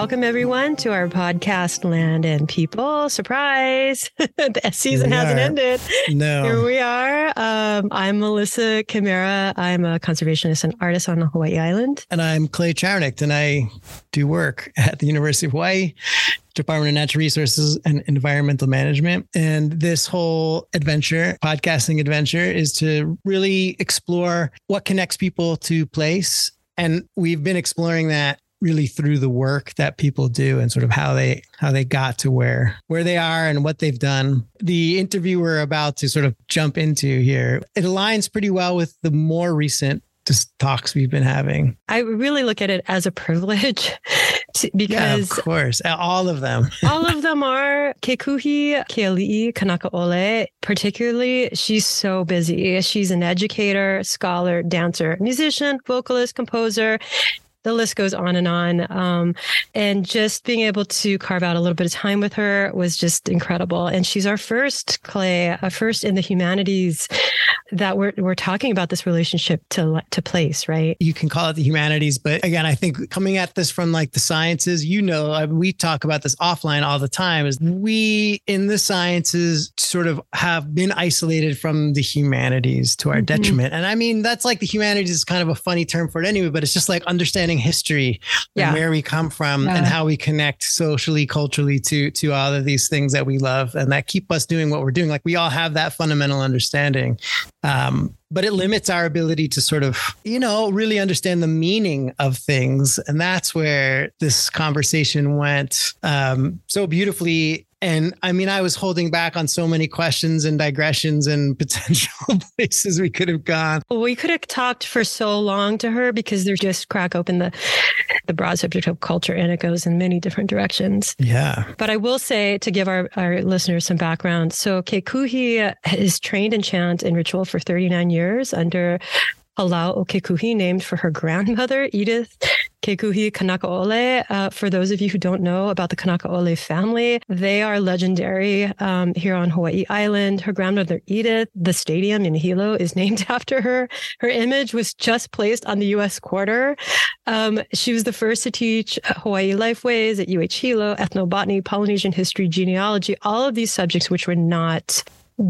welcome everyone to our podcast, Land and People. Surprise! the season hasn't are. ended. No. Here we are. Um, I'm Melissa Chimera. I'm a conservationist and artist on the Hawaii Island. And I'm Clay Trauernicht, and I do work at the University of Hawaii. Department of Natural Resources and Environmental Management. And this whole adventure, podcasting adventure, is to really explore what connects people to place. And we've been exploring that really through the work that people do and sort of how they how they got to where where they are and what they've done. The interview we're about to sort of jump into here, it aligns pretty well with the more recent just talks we've been having. I really look at it as a privilege to, because yeah, of course, all of them. all of them are Kekuhi Keali'i Kanakaole. Particularly, she's so busy. She's an educator, scholar, dancer, musician, vocalist, composer the list goes on and on. Um, and just being able to carve out a little bit of time with her was just incredible. And she's our first Clay, a first in the humanities that we're we're talking about this relationship to to place, right? You can call it the humanities, but again, I think coming at this from like the sciences, you know, we talk about this offline all the time. Is we in the sciences sort of have been isolated from the humanities to our mm-hmm. detriment, and I mean that's like the humanities is kind of a funny term for it anyway, but it's just like understanding history yeah. and where we come from yeah. and how we connect socially, culturally to to all of these things that we love and that keep us doing what we're doing. Like we all have that fundamental understanding. Um, but it limits our ability to sort of, you know, really understand the meaning of things. And that's where this conversation went um, so beautifully and I mean, I was holding back on so many questions and digressions and potential places we could have gone. We could have talked for so long to her because there's just crack open the the broad subject of culture and it goes in many different directions. Yeah. But I will say to give our, our listeners some background. So Kekuhi is trained in chant and ritual for 39 years under Halau O Kekuhi, named for her grandmother, Edith Kekuhi Kanakaole. Uh, for those of you who don't know about the Kanakaole family, they are legendary um, here on Hawaii Island. Her grandmother, Edith, the stadium in Hilo is named after her. Her image was just placed on the U.S. quarter. Um, she was the first to teach Hawaii lifeways at UH Hilo, ethnobotany, Polynesian history, genealogy, all of these subjects which were not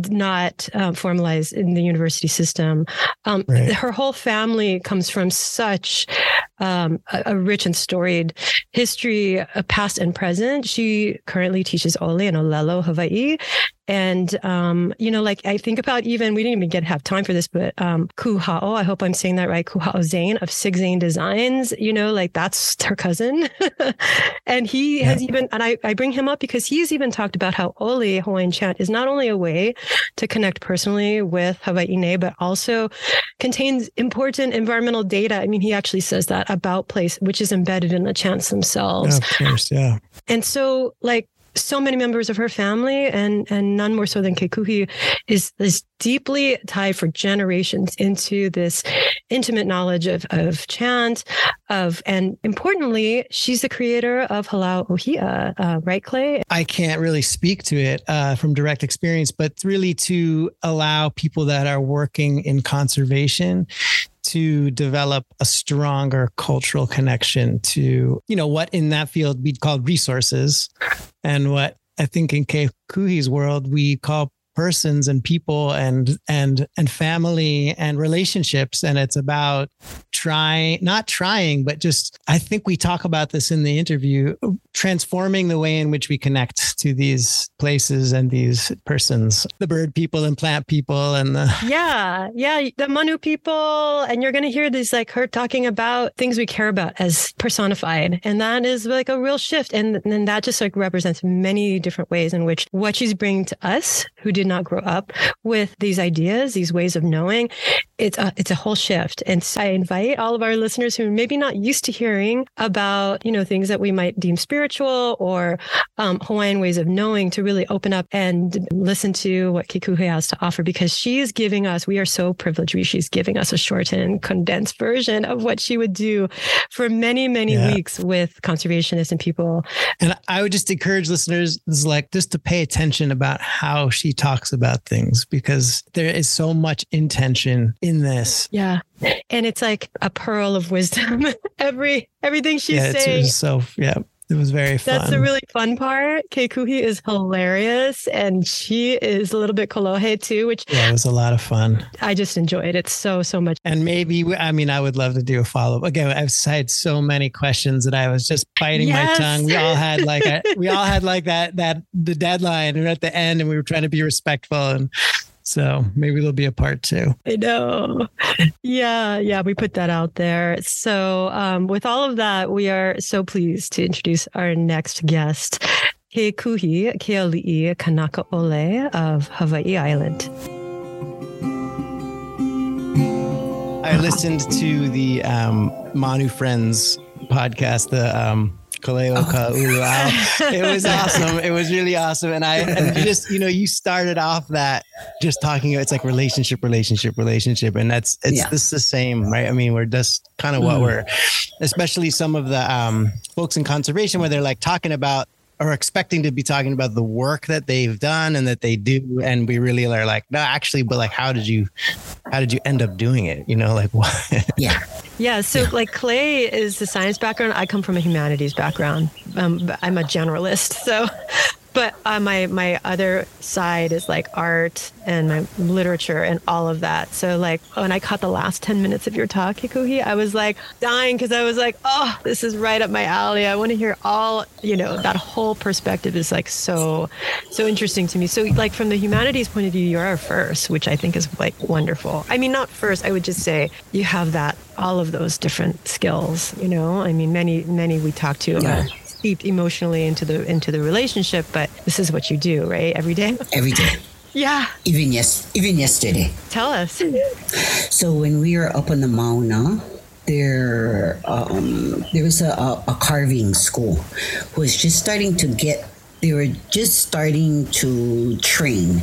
not um, formalized in the university system. Um, right. Her whole family comes from such um, a, a, rich and storied history, uh, past and present. She currently teaches Oli in Olelo, Hawaii, and, um, you know, like I think about even, we didn't even get have time for this, but um, Kuhao, I hope I'm saying that right, Kuhao Zane of Sig Zane Designs, you know, like that's her cousin. and he yeah. has even, and I, I bring him up because he's even talked about how Oli Hawaiian chant is not only a way to connect personally with Hawaii, but also contains important environmental data. I mean, he actually says that about place, which is embedded in the chants themselves. Yeah, of course, yeah. And so, like, so many members of her family, and and none more so than Kekuhi, is is deeply tied for generations into this intimate knowledge of of chant, of and importantly, she's the creator of Halau Ohia, uh, right, Clay? I can't really speak to it uh, from direct experience, but really to allow people that are working in conservation to develop a stronger cultural connection to, you know, what in that field we'd call resources and what I think in Kekuhi's world we call persons and people and and and family and relationships. And it's about trying not trying but just i think we talk about this in the interview transforming the way in which we connect to these places and these persons the bird people and plant people and the yeah yeah the manu people. And you're going to hear these like her talking about things we care about as personified. And that is like a real shift. And and that just like represents many different ways in which what she's bringing to us who did not grow up with these ideas, these ways of knowing, it's a, it's a whole shift. And so I invite all of our listeners who are maybe not used to hearing about, you know, things that we might deem spiritual or um, Hawaiian ways of knowing to really open up and listen to what Kekuhi has to offer because she's giving us, we are so privileged. She's giving us a shortened, condensed version of what she would do for many, many yeah. weeks with conservationists and people. And I would just encourage listeners, is like just to pay attention about how she talks talks about things because there is so much intention in this. Yeah. And it's like a pearl of wisdom. Every everything she's yeah, saying. so yeah. It was very fun. That's the really fun part. Kekuhi is hilarious and she is a little bit kolohe too, which yeah, it was a lot of fun. I just enjoyed it It's so, so much. And maybe, I mean, I would love to do a follow up. Again, I've had so many questions that I was just biting yes. my tongue. We all had like, a, we all had like that, that the deadline and at the end and we were trying to be respectful and so maybe there'll be a part two. I know. Yeah, yeah, we put that out there. So um, with all of that, we are so pleased to introduce our next guest, Kekuhi Keali'i Kanaka Ole of Hawaii Island. I listened to the um, Manu Friends podcast, the um, Kaleo Ka'uluau. It was awesome. It was really awesome. And I and just, you know, you started off that just talking, it's like relationship, relationship, relationship. And that's, it's yeah. this the same, right? I mean, we're just kind of what mm. we're, especially some of the um, folks in conservation where they're like talking about are expecting to be talking about the work that they've done and that they do. And we really are like no actually but like how did you how did you end up doing it? You know like what? Yeah. Yeah so yeah. like clay is the science background. I come from a humanities background. Um, i'm a generalist so but uh, my my other side is like art and my literature and all of that. So like when I caught the last ten minutes of your talk, Kekuhi, I was like dying because I was like, oh, this is right up my alley. I want to hear all you know. That whole perspective is like so so interesting to me. So like from the humanities point of view, you're our first, which I think is like wonderful. I mean, not first. I would just say you have that all of those different skills. You know, I mean, many many we talk to. Yeah steeped emotionally into the into the relationship, but this is what you do, right? Every day. Every day. Yeah. Even yes, even yesterday. Tell us. So when we were up on the Mauna, there um, there was a, a, carving school who was just starting to get they were just starting to train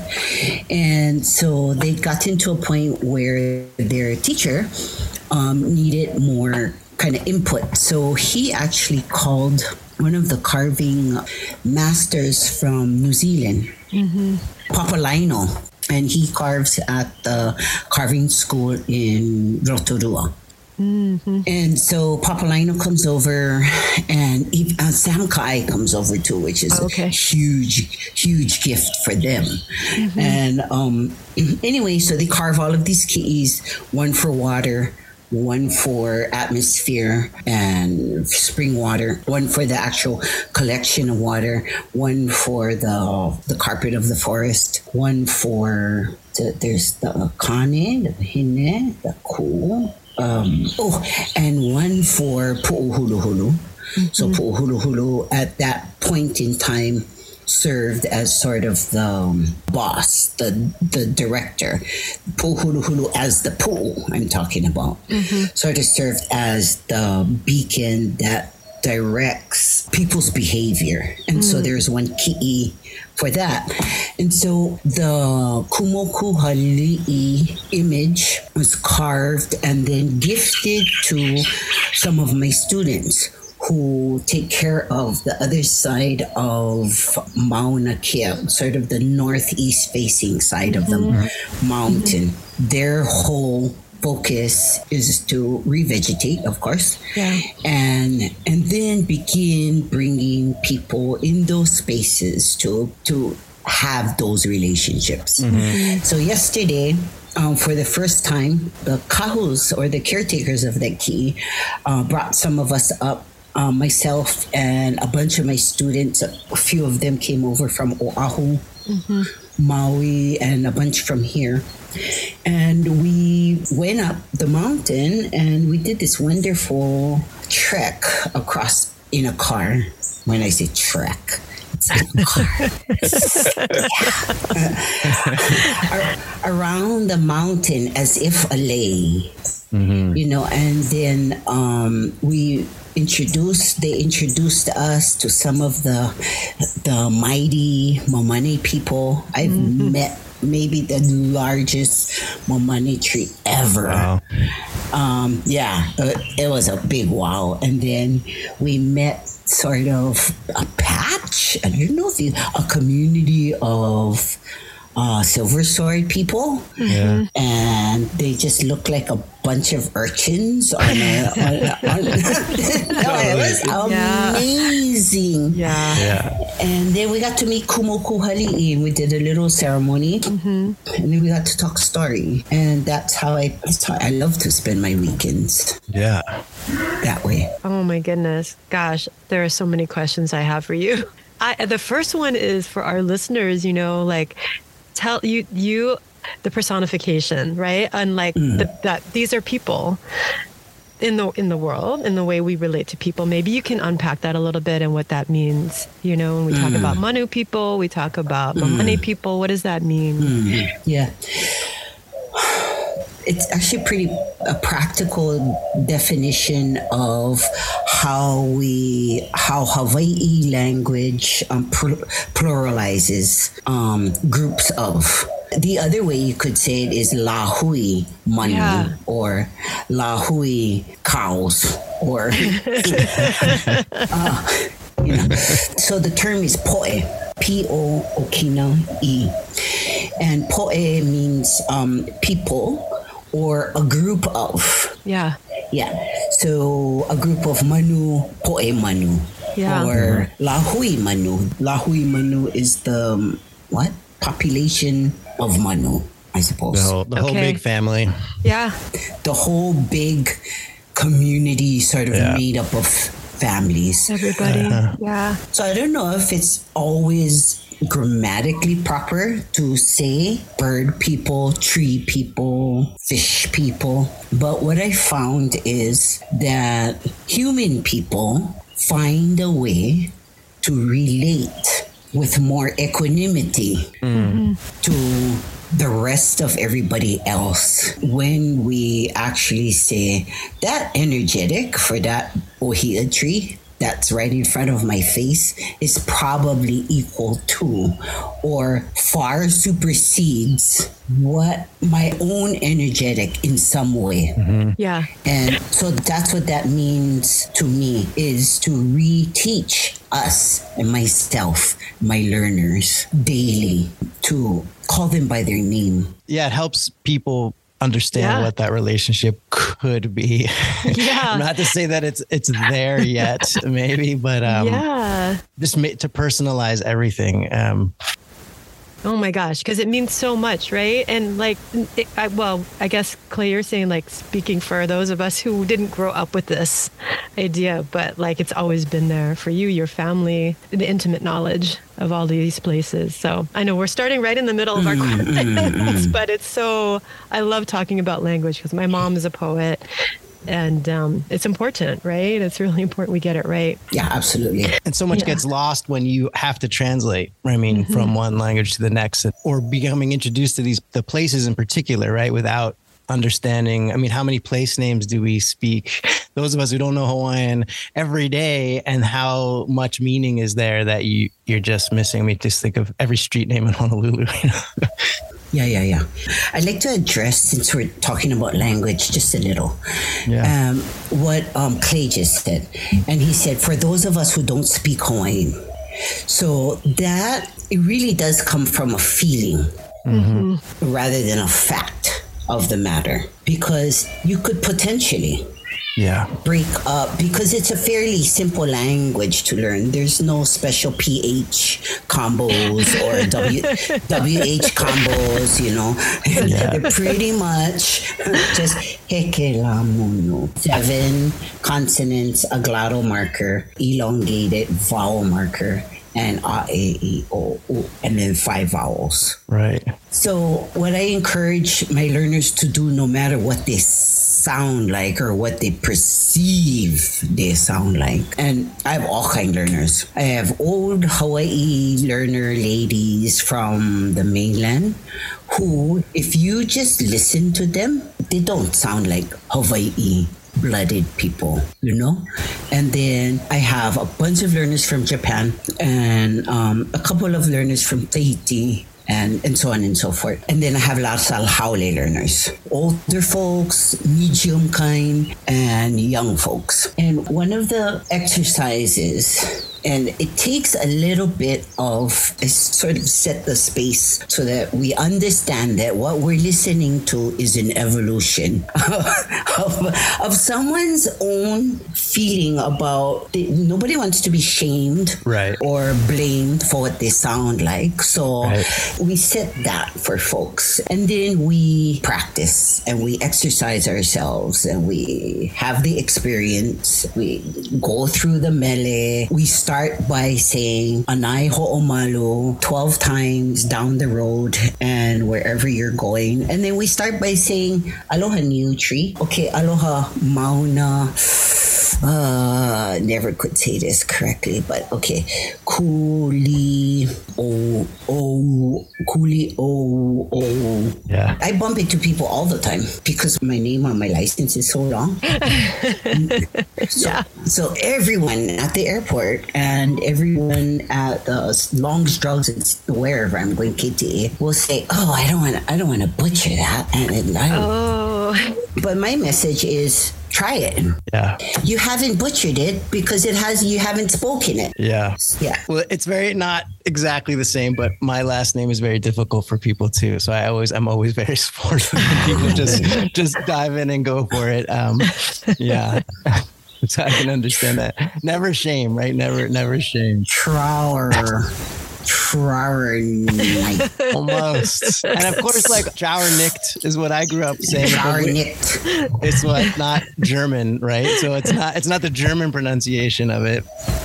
and so they got into a point where their teacher um, needed more kind of input so he actually called one of the carving masters from New Zealand, mm-hmm. Papalaino, and he carves at the carving school in Rotorua. Mm-hmm. And so Papalino comes over, and uh, Sam Kai comes over too, which is okay. a huge, huge gift for them. Mm-hmm. And um, anyway, so they carve all of these ki'i, one for water, one for atmosphere and spring water, one for the actual collection of water, one for the the carpet of the forest, one for the, there's the kane, the hine, the ku, um, oh, and one for pu'uhuluhulu. Mm-hmm. So pu'uhuluhulu at that point in time served as sort of the um, boss, the the director. Pu'uhuluhulu as the pool I'm talking about. Mm-hmm. Sort of served as the beacon that directs people's behavior. And mm. so there's one ki'i for that. And so the Kumokuhali'i image was carved and then gifted to some of my students who take care of the other side of Mauna Kea, sort of the northeast facing side of the mm-hmm. mountain. Mm-hmm. Their whole focus is to revegetate, of course, yeah. and and then begin bringing people in those spaces to to have those relationships. Mm-hmm. So yesterday, um, for the first time, the kahus or the caretakers of the ki'i uh, brought some of us up um, myself and a bunch of my students, a few of them came over from Oahu, mm-hmm. Maui, and a bunch from here. And we went up the mountain and we did this wonderful trek across in a car. When I say trek, it's in a car. yeah. around the mountain as if a lei, mm-hmm. you know, and then um, we introduced they introduced us to some of the the mighty Mamane people. I've mm-hmm. met maybe the largest Mamane tree ever. Wow. Um, yeah, it, it was a big wow. And then we met sort of a patch. I don't know if you, a community of uh, silver sword people, Yeah. and they just look like a bunch of urchins on a. on, on, no, it was amazing. Yeah. Yeah. And then we got to meet Kumokuhali'i. We did a little ceremony, and then we got to talk story. And that's how I. That's how I love to spend my weekends Yeah. that way. Oh my goodness. Gosh, there are so many questions I have for you. I, the first one is for our listeners, you know, like tell you you the personification, right? And like mm-hmm. the, that these are people in the in the world, in the way we relate to people. Maybe you can unpack that a little bit and what that means. You know, when we talk mm-hmm. about Manu people, we talk about Mamane mm-hmm. people. What does that mean? Yeah. It's actually pretty a practical definition of how we how Hawaii language um, pl- pluralizes um, groups of. The other way you could say it is lahui manu Yeah. or lahui cows or uh, you know. So the term is poe, P O Okina E, and poe means um, people or a group of. Yeah. Yeah. So a group of Manu, Poe Manu. Yeah. Or Lahui Manu. Lahui Manu is the um, what? Population of Manu, I suppose. The whole, the whole big family. Yeah. The whole big community sort of Yeah. made up of families. Everybody. Yeah. So I don't know if it's always grammatically proper to say bird people, tree people, fish people. But what I found is that human people find a way to relate with more equanimity mm. to the rest of everybody else when we actually say that energetic for that ohia tree that's right in front of my face is probably equal to or far supersedes what my own energetic in some way mm-hmm. Yeah. and so that's what that means to me is to reteach us and myself, my learners daily to call them by their name. Yeah, it helps people understand Yeah. what that relationship could be. Yeah. Not to say that it's it's there yet, maybe, but um, yeah. just to personalize everything. Um, Oh my gosh, because it means so much, right? And like, it, I, well, I guess Clay, you're saying like speaking for those of us who didn't grow up with this idea, but like it's always been there for you, your family, the intimate knowledge of all these places. So I know we're starting right in the middle of our mm, questions, mm, mm. but it's so I love talking about language because my mom is a poet. And um, it's important, right? It's really important we get it right. Yeah, absolutely. and so much Yeah. gets lost when you have to translate. I mean, from one language to the next, or becoming introduced to these the places in particular, right? Without understanding. I mean, how many place names do we speak? Those of us who don't know Hawaiian every day, and how much meaning is there that you you're just missing. I mean, just think of every street name in Honolulu. You know? Yeah, yeah, yeah. I'd like to address, since we're talking about language, just a little, Yeah. um, what um, Clay just said. And he said, for those of us who don't speak Hawaiian, so that it really does come from a feeling rather than a fact of the matter, because you could potentially yeah. break up because it's a fairly simple language to learn. There's no special PH combos or W WH combos, you know. They're pretty much just. Seven consonants, a glottal marker, elongated vowel marker, and a, e, o, u, and then five vowels. Right. So, what I encourage my learners to do, no matter what they sound like or what they perceive they sound like, and I have all kind learners. I have old Hawaii learner ladies from the mainland who, if you just listen to them, they don't sound like Hawaii blooded people, you know? And then I have a bunch of learners from Japan and um, a couple of learners from Tahiti and, and so on and so forth. And then I have lots of Haole learners, older folks, medium kind, and young folks. And one of the exercises And it takes a little bit of sort of set the space so that we understand that what we're listening to is an evolution of, of someone's own feeling about nobody wants to be shamed right. or blamed for what they sound like. So right. we set that for folks. And then we practice and we exercise ourselves and we have the experience. We go through the melee. We start by saying Anay Ho'omalu 12 times down the road and wherever you're going. And then we start by saying Aloha New Tree. Okay, Aloha Mauna uh, never could say this correctly, but okay. Kuli o o kuli o o. Yeah. I bump into people all the time because my name on my license is so long. so, yeah. So everyone at the airport and everyone at the Long's Drugs and wherever I'm going KTA will say, "Oh, I don't want I don't want to butcher that," and I, oh. But my message is try it. Yeah. You haven't butchered it because it has you haven't spoken it. Yeah. Yeah. Well, it's very not exactly the same, but my last name is very difficult for people too. So I always I'm always very supportive when people just just dive in and go for it. Um yeah. so I can understand that. Never shame, right? Never never shame. Trower. Trauernicht. Almost. and of course, like Trauernicht is what I grew up saying. Trauernicht. It's what not German, right? So it's not it's not the German pronunciation of it.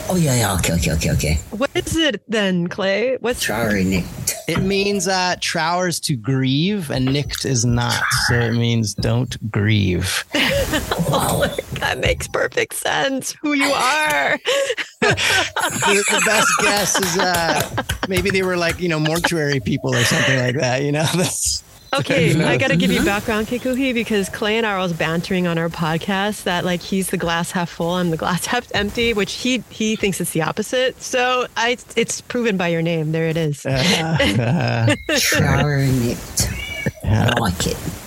Oh yeah, yeah. Okay, okay, okay, okay. What is it then, Clay? What's Trauernicht? It means uh trauers to grieve and nicht is not. So it means don't grieve. wow. that makes perfect sense. Who you are. The, the, best guess is uh maybe they were like, you know, mortuary people or something like that, you know. That's Okay, I got to give you background, Kekuhi, because Clay and I was bantering on our podcast that like he's the glass half full, I'm the glass half empty, which he he thinks it's the opposite. So I, it's proven by your name. There it is. Uh, uh, I like it.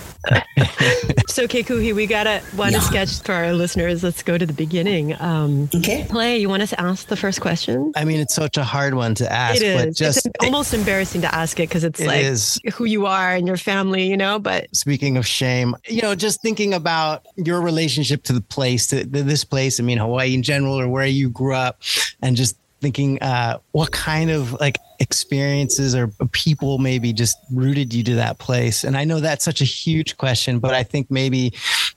So Kekuhi, we got a one yeah. sketch for our listeners. Let's go to the beginning. Um, okay. Play. You want us to ask the first question? I mean, it's such a hard one to ask. It is. just it's almost it, embarrassing to ask it because it's it like is. who you are and your family, you know. But speaking of shame, you know, just thinking about your relationship to the place, to, to this place. I mean, Hawaii in general, or where you grew up, and just thinking uh, what kind of like experiences or people maybe just rooted you to that place? And i know that's such a huge question but i think maybe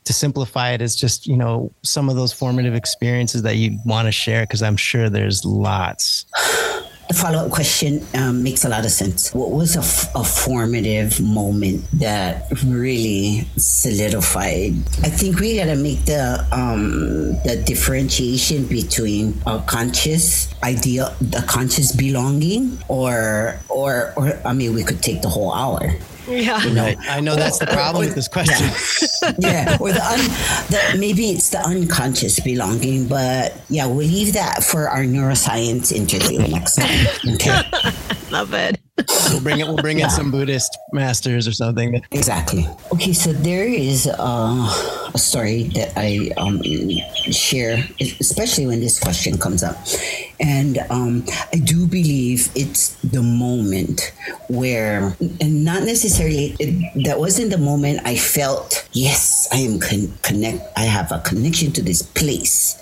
to simplify it is just you know some of those formative experiences that you want to share because i'm sure there's lots the follow up question um, makes a lot of sense. What was a, f- a formative moment that really solidified? I think we got to make the um, the differentiation between a conscious idea, the conscious belonging, or or or I mean, we could take the whole hour. Yeah. You know, right. I know that's the problem with this question. Yeah. yeah. Or the, un, the maybe it's the unconscious belonging, but yeah, we'll leave that for our neuroscience interview next time. Okay. Love it. We'll bring it. We'll bring yeah. in some Buddhist masters or something. Exactly. Okay, so there is uh, a story that I um, share, especially when this question comes up, and um, I do believe it's the moment where, and not necessarily it, that wasn't the moment I felt yes, I am con- connect. I have a connection to this place,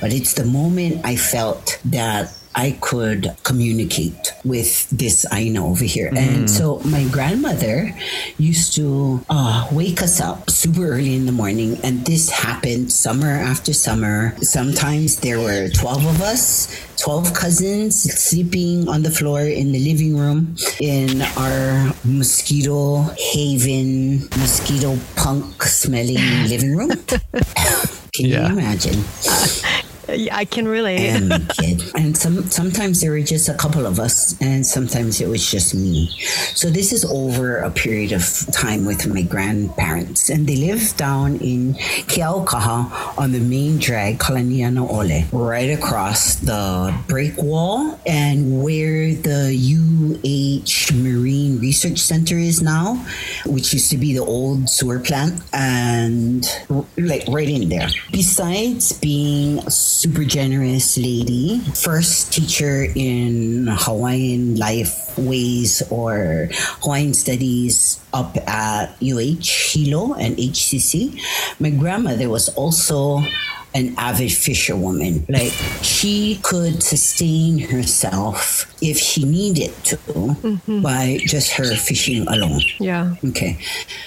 but it's the moment I felt that I could communicate with this Aina over here. Mm. And so my grandmother used to uh, wake us up super early in the morning. And this happened summer after summer. Sometimes there were 12 of us, 12 cousins sleeping on the floor in the living room in our mosquito haven, mosquito punk smelling living room. Can yeah. you imagine? I can relate. And. And some sometimes there were just a couple of us, and sometimes it was just me. So this is over a period of time with my grandparents, and they live down in Keaukaha on the main drag, Kalanianaole, right across the break wall, and where the UH Marine Research Center is now, which used to be the old sewer plant, and like right in there. Besides being super generous lady. First teacher in Hawaiian life ways or Hawaiian studies up at UH Hilo and HCC. My grandmother was also an avid fisherwoman. Like she could sustain herself if she needed to mm-hmm. by just her fishing alone. Yeah. Okay.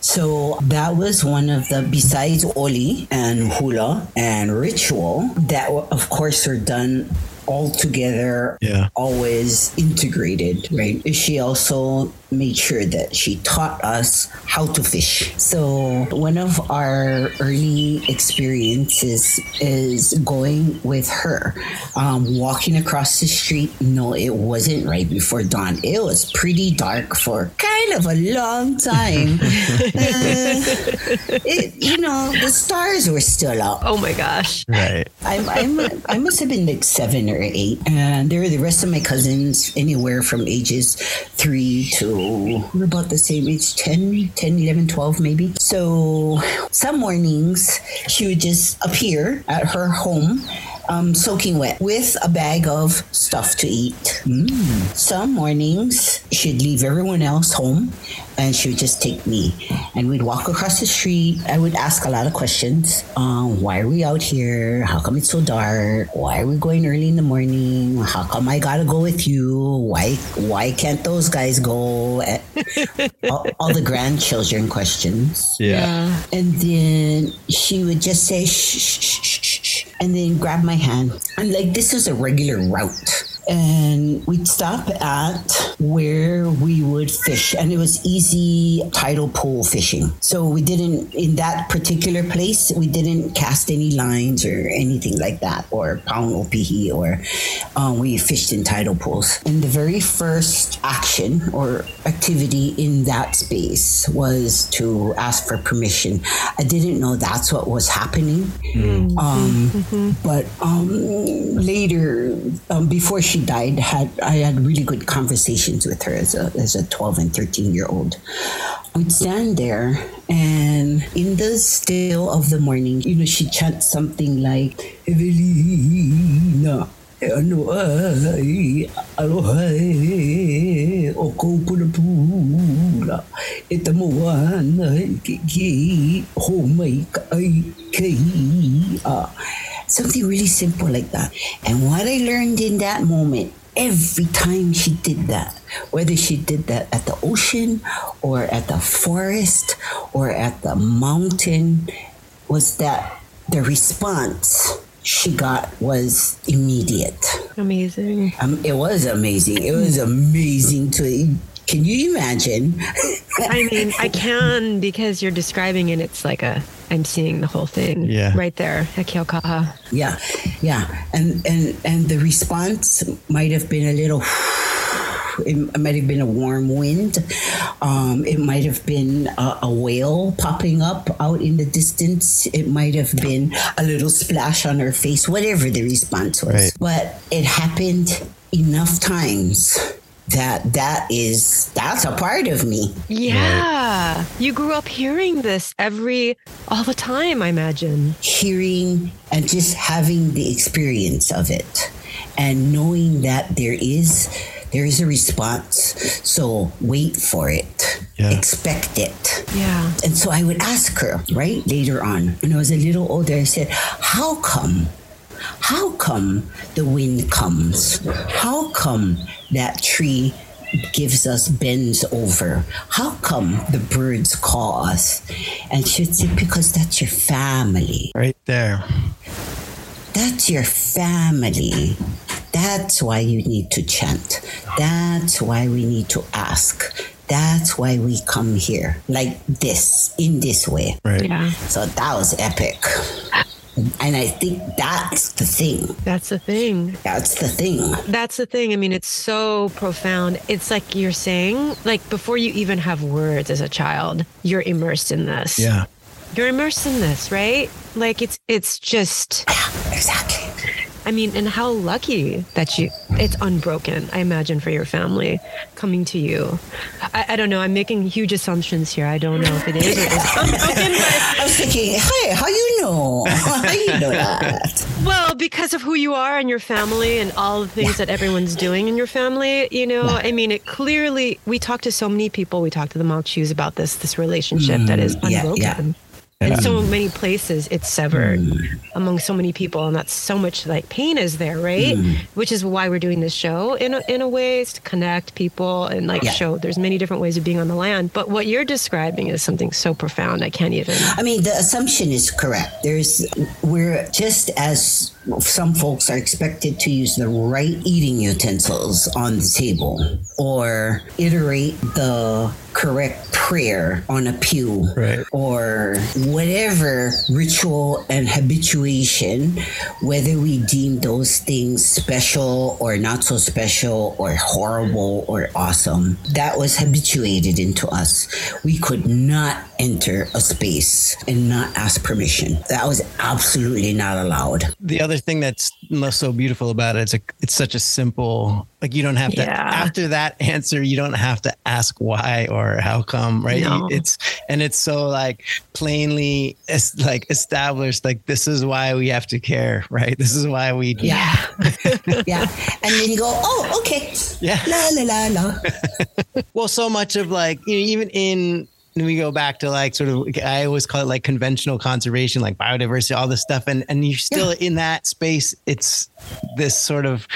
So that was one of the, besides Oli and hula and ritual, that of course are done all together, yeah. always integrated, right? She also made sure that she taught us how to fish. So one of our early experiences is going with her, um, walking across the street. No, it wasn't right before dawn. It was pretty dark for kind of a long time. uh, it, you know, the stars were still out. Oh my gosh! Right. I'm, I'm I must have been like seven or eight, and there were the rest of my cousins anywhere from ages three to we're about the same age 10, 10, 11, 12 maybe. So some mornings she would just appear at her home um, soaking wet with a bag of stuff to eat. Mm. Some mornings she'd leave everyone else home and she would just take me and we'd walk across the street. I would ask a lot of questions. Um, why are we out here? How come it's so dark? Why are we going early in the morning? How come I gotta go with you? Why why can't those guys go? all, all, the grandchildren questions. Yeah. And then she would just say shh, shh, shh, shh, and then grab my hand. I'm like this is a regular route and we'd stop at where we would fish and it was easy tidal pool fishing. So we didn't in that particular place we didn't cast any lines or anything like that or pound opihi or um, we fished in tidal pools. And the very first action or activity in that space was to ask for permission. I didn't know that's what was happening. Mm-hmm. Um, mm-hmm. but um, later um, before she she died, had I had really good conversations with her as a as a twelve and thirteen year old. We'd stand there, and in the still of the morning, you know, she'd chant something like Evelina. Ano Something really simple like that. And what I learned in that moment, every time she did that, whether she did that at the ocean or at the forest or at the mountain, was that the response she got was immediate. Amazing. Um, it was amazing. It was amazing to can you imagine? I mean, I can because you're describing it. It's like a, I'm seeing the whole thing yeah. right there at Keaukaha. Yeah, yeah. And, and, and the response might have been a little, it might have been a warm wind. Um, it might have been a, a, whale popping up out in the distance. It might have been a little splash on her face, whatever the response was. Right. But it happened enough times that that is that's a part of me. Yeah. Right. you grew up hearing this every all the time i imagine. Hearing and just having the experience of it and knowing that there is there is a response. So wait for it. Yeah. expect it. Yeah. And so i would ask her right later on. When i was a little older i said how come how come the wind comes? How come that tree gives us bends over? How come the birds call us? And she'd say, because that's your family. Right there. That's your family. That's why you need to chant. That's why we need to ask. That's why we come here like this, in this way. Right. Yeah. So that was epic. And I think that's the thing. That's the thing. That's the thing. That's the thing. I mean, it's so profound. It's like you're saying, like before you even have words as a child, you're immersed in this. Yeah. You're immersed in this, right? Like it's it's just yeah, exactly. I mean, and how lucky that you, it's unbroken, I imagine, for your family coming to you. I, I don't know. I'm making huge assumptions here. I don't know if it is or. I was thinking, hey, how you know? How you know that? Well, because of who you are and your family and all the things yeah. that everyone's doing in your family, you know, yeah. I mean, it clearly, we talk to so many people. We talk to the Malchus about this, this relationship mm, that is unbroken. Yeah, in so many places it's severed mm. among so many people and that's so much like pain is there right mm. which is why we're doing this show in a, in a way is to connect people and like yeah. show there's many different ways of being on the land but what you're describing is something so profound i can't even i mean the assumption is correct there's we're just as some folks are expected to use the right eating utensils on the table or iterate the correct prayer on a pew right. or whatever ritual and habituation, whether we deem those things special or not so special or horrible or awesome, that was habituated into us. We could not enter a space and not ask permission. That was absolutely not allowed. The other thing that's so beautiful about it, it's a, it's such a simple like you don't have to yeah. after that answer you don't have to ask why or how come right no. it's and it's so like plainly it's like established like this is why we have to care right this is why we yeah yeah and then you go oh okay yeah la la la la well so much of like you know, even in we go back to like sort of I always call it like conventional conservation, like biodiversity, all this stuff, and and you're still yeah. in that space. It's this sort of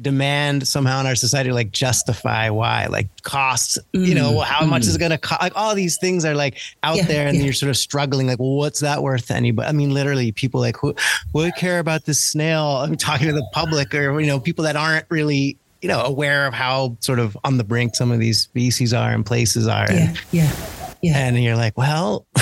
demand somehow in our society like justify why like costs mm, you know mm, how mm. much is it going to cost like all these things are like out yeah, there and yeah. you're sort of struggling like well, what's that worth to anybody i mean literally people like who would care about this snail i'm talking to the public or you know people that aren't really you know aware of how sort of on the brink some of these species are and places are yeah and, yeah yeah and you're like well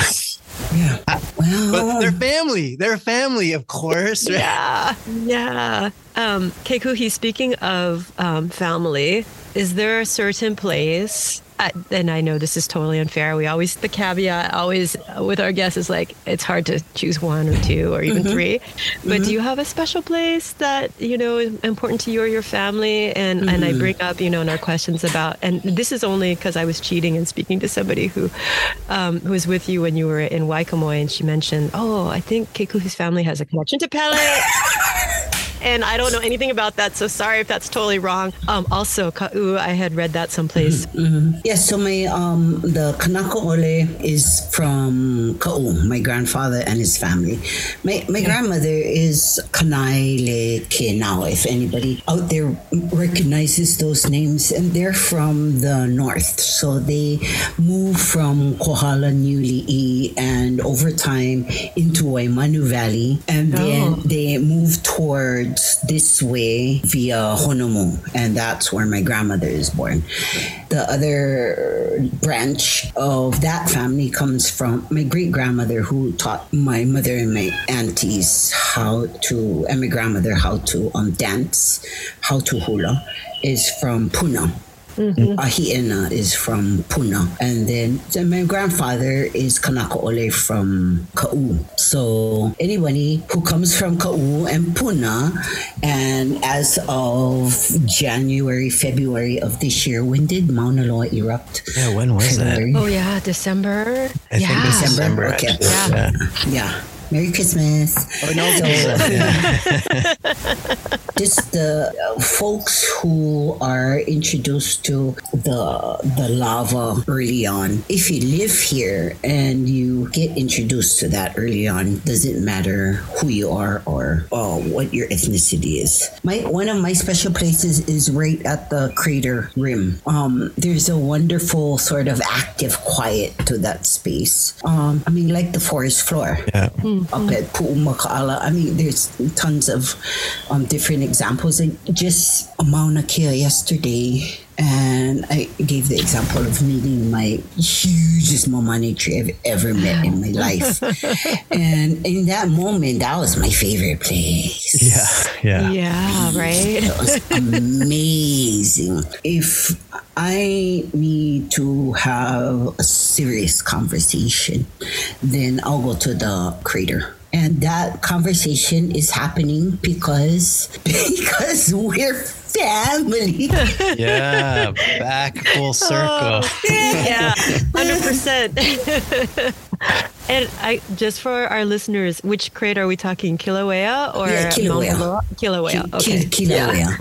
Yeah. Well, but they're family. They're family, of course. Right? Yeah. Yeah. Um, Kekuhi, speaking of um, family, is there a certain place and I know this is totally unfair. We always the caveat always with our guests is like it's hard to choose one or two or even mm-hmm. three. But mm-hmm. do you have a special place that you know is important to you or your family? And mm-hmm. and I bring up you know in our questions about and this is only because I was cheating and speaking to somebody who um, who was with you when you were in Waikolomoai and she mentioned, oh, I think Kekuhi's family has a connection to Pele. and I don't know anything about that. So sorry if that's totally wrong. Um, also, Ka'u, I had read that someplace. Mm-hmm. mm-hmm. Yes, so my um, the Kanakaole is from Ka'u, my grandfather and his family. My my grandmother is Kanaile Kenao, if anybody out there recognizes those names, and they're from the north. So they moved from Kohala, Niuli'i, and over time into Waimanu Valley, and then oh. they moved toward this way via Honomu, and that's where my grandmother is born. The other branch of that family comes from my great grandmother, who taught my mother and my aunties how to, and my grandmother how to um, dance, how to hula, is from Puna. Mm-hmm. Ahiena is from Puna. And then my grandfather is Kanaka Ole from Ka'u. So anybody who comes from Ka'u and Puna, and as of January, February of this year, when did Mauna Loa erupt? Yeah, when was February? that? Oh, yeah, December. I yeah. December. December. Okay. Yeah. yeah. yeah. Merry Christmas. Oh, no, so, just the uh, folks who are introduced to the the lava early on. If you live here and you get introduced to that early on, doesn't matter who you are or uh, what your ethnicity is. My one of my special places is right at the crater rim. Um, there's a wonderful sort of active quiet to that space. Um, I mean, like the forest floor. Yeah. Mm up at Pu'umaka'ala. I mean, there's tons of um, different examples. And just Mauna Kea yesterday, and I gave the example of meeting my hugest mamane tree I've ever met in my life. and in that moment, that was my favorite place. Yeah, yeah. Yeah, right? It was amazing. If I need to have a serious conversation, then I'll go to the crater And that conversation is happening because because we're family. Yeah, back full oh, circle. Oh, yeah, hundred percent. And I just for our listeners, which crate are we talking? Kilauea or Yeah, Kilauea. Kilauea. Ki- Okay. Ki- Kilauea. Yeah.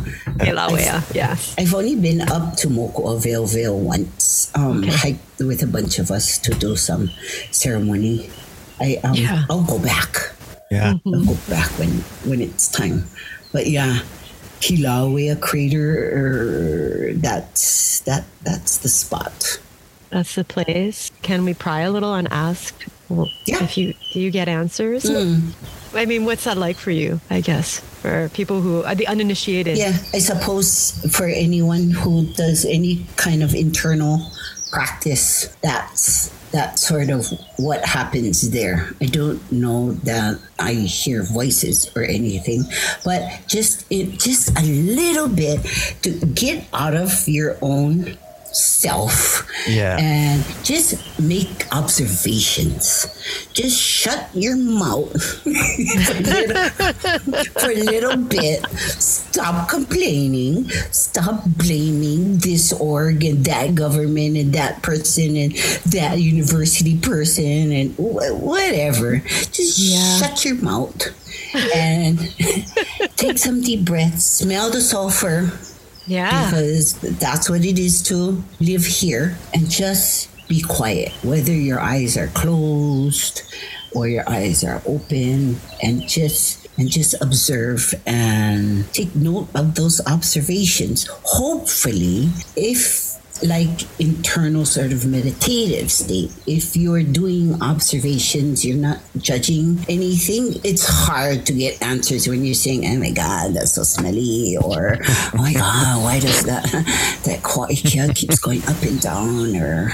Kilauea. Yes. I've only been up to Moku'aweoweo once. Um, hiked with a bunch of us to do some ceremony. I um, Yeah. I'll go back. Yeah. I'll go back when when it's time. But yeah, Kilauea crater. That's that. That's the spot. That's the place. Can we pry a little and ask well, Yeah. if you do you get answers? Hmm. I mean, what's that like for you? I guess for people who are the uninitiated. Yeah, I suppose for anyone who does any kind of internal practice, that's that sort of what happens there. I don't know that I hear voices or anything, but just it just a little bit to get out of your own self Yeah. and just make observations. Just shut your mouth for, a little, for a little bit. Stop complaining. Stop blaming this org and that government and that person and that university person and wh- whatever. Just Yeah. shut your mouth and take some deep breaths. Smell the sulfur Yeah. because that's what it is to live here and just be quiet whether your eyes are closed or your eyes are open and just and just observe and take note of those observations hopefully if like internal sort of meditative state if you're doing observations you're not judging anything it's hard to get answers when you're saying oh my god that's so smelly or oh my god why does that that ikea keeps going up and down or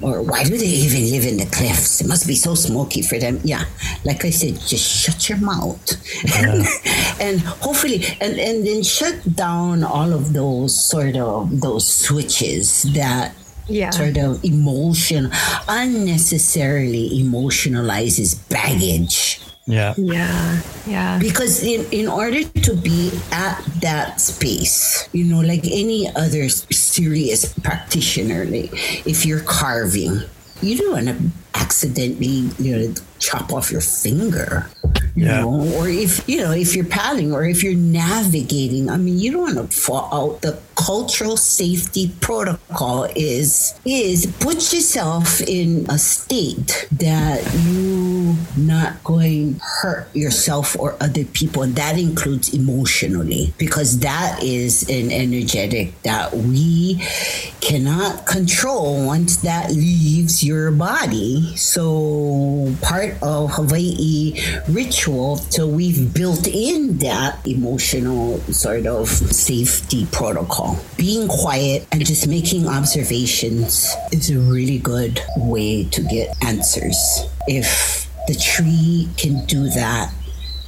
or why do they even live in the cliffs it must be so smoky for them. Yeah like i said just shut your mouth. And hopefully and and then shut down all of those sort of those switches that Yeah. sort of emotion unnecessarily emotionalizes baggage Yeah. Yeah. Yeah. because in, in order to be at that space you know like any other serious practitioner like if you're carving you don't want to accidentally you know chop off your finger. You Yeah. know or if you know if you're paddling or if you're navigating. I mean you don't want to fall out. The cultural safety protocol is is put yourself in a state that you not going to hurt yourself or other people. And that includes emotionally because that is an energetic that we cannot control once that leaves your body. So part of hawaii ritual so we've built in that emotional sort of safety protocol. Being quiet and just making observations is a really good way to get answers. If the tree can do that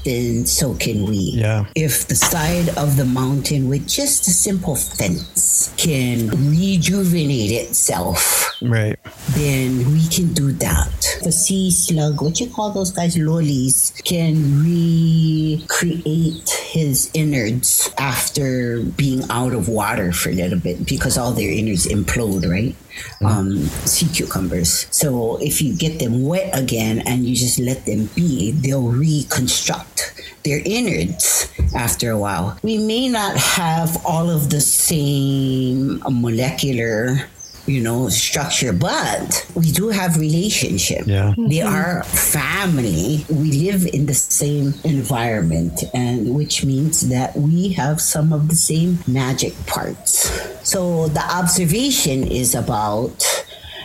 then so can we. Yeah. If the side of the mountain with just a simple fence can rejuvenate itself, Right. then we can do that. The sea slug, what you call those guys, lolis, can recreate his innards after being out of water for a little bit because all their innards implode, right? Um, sea cucumbers. So if you get them wet again and you just let them be, they'll reconstruct their innards after a while. We may not have all of the same molecular you know structure but we do have relationship. Yeah. Mm-hmm. they are family. We live in the same environment and which means that we have some of the same magic parts. So the observation is about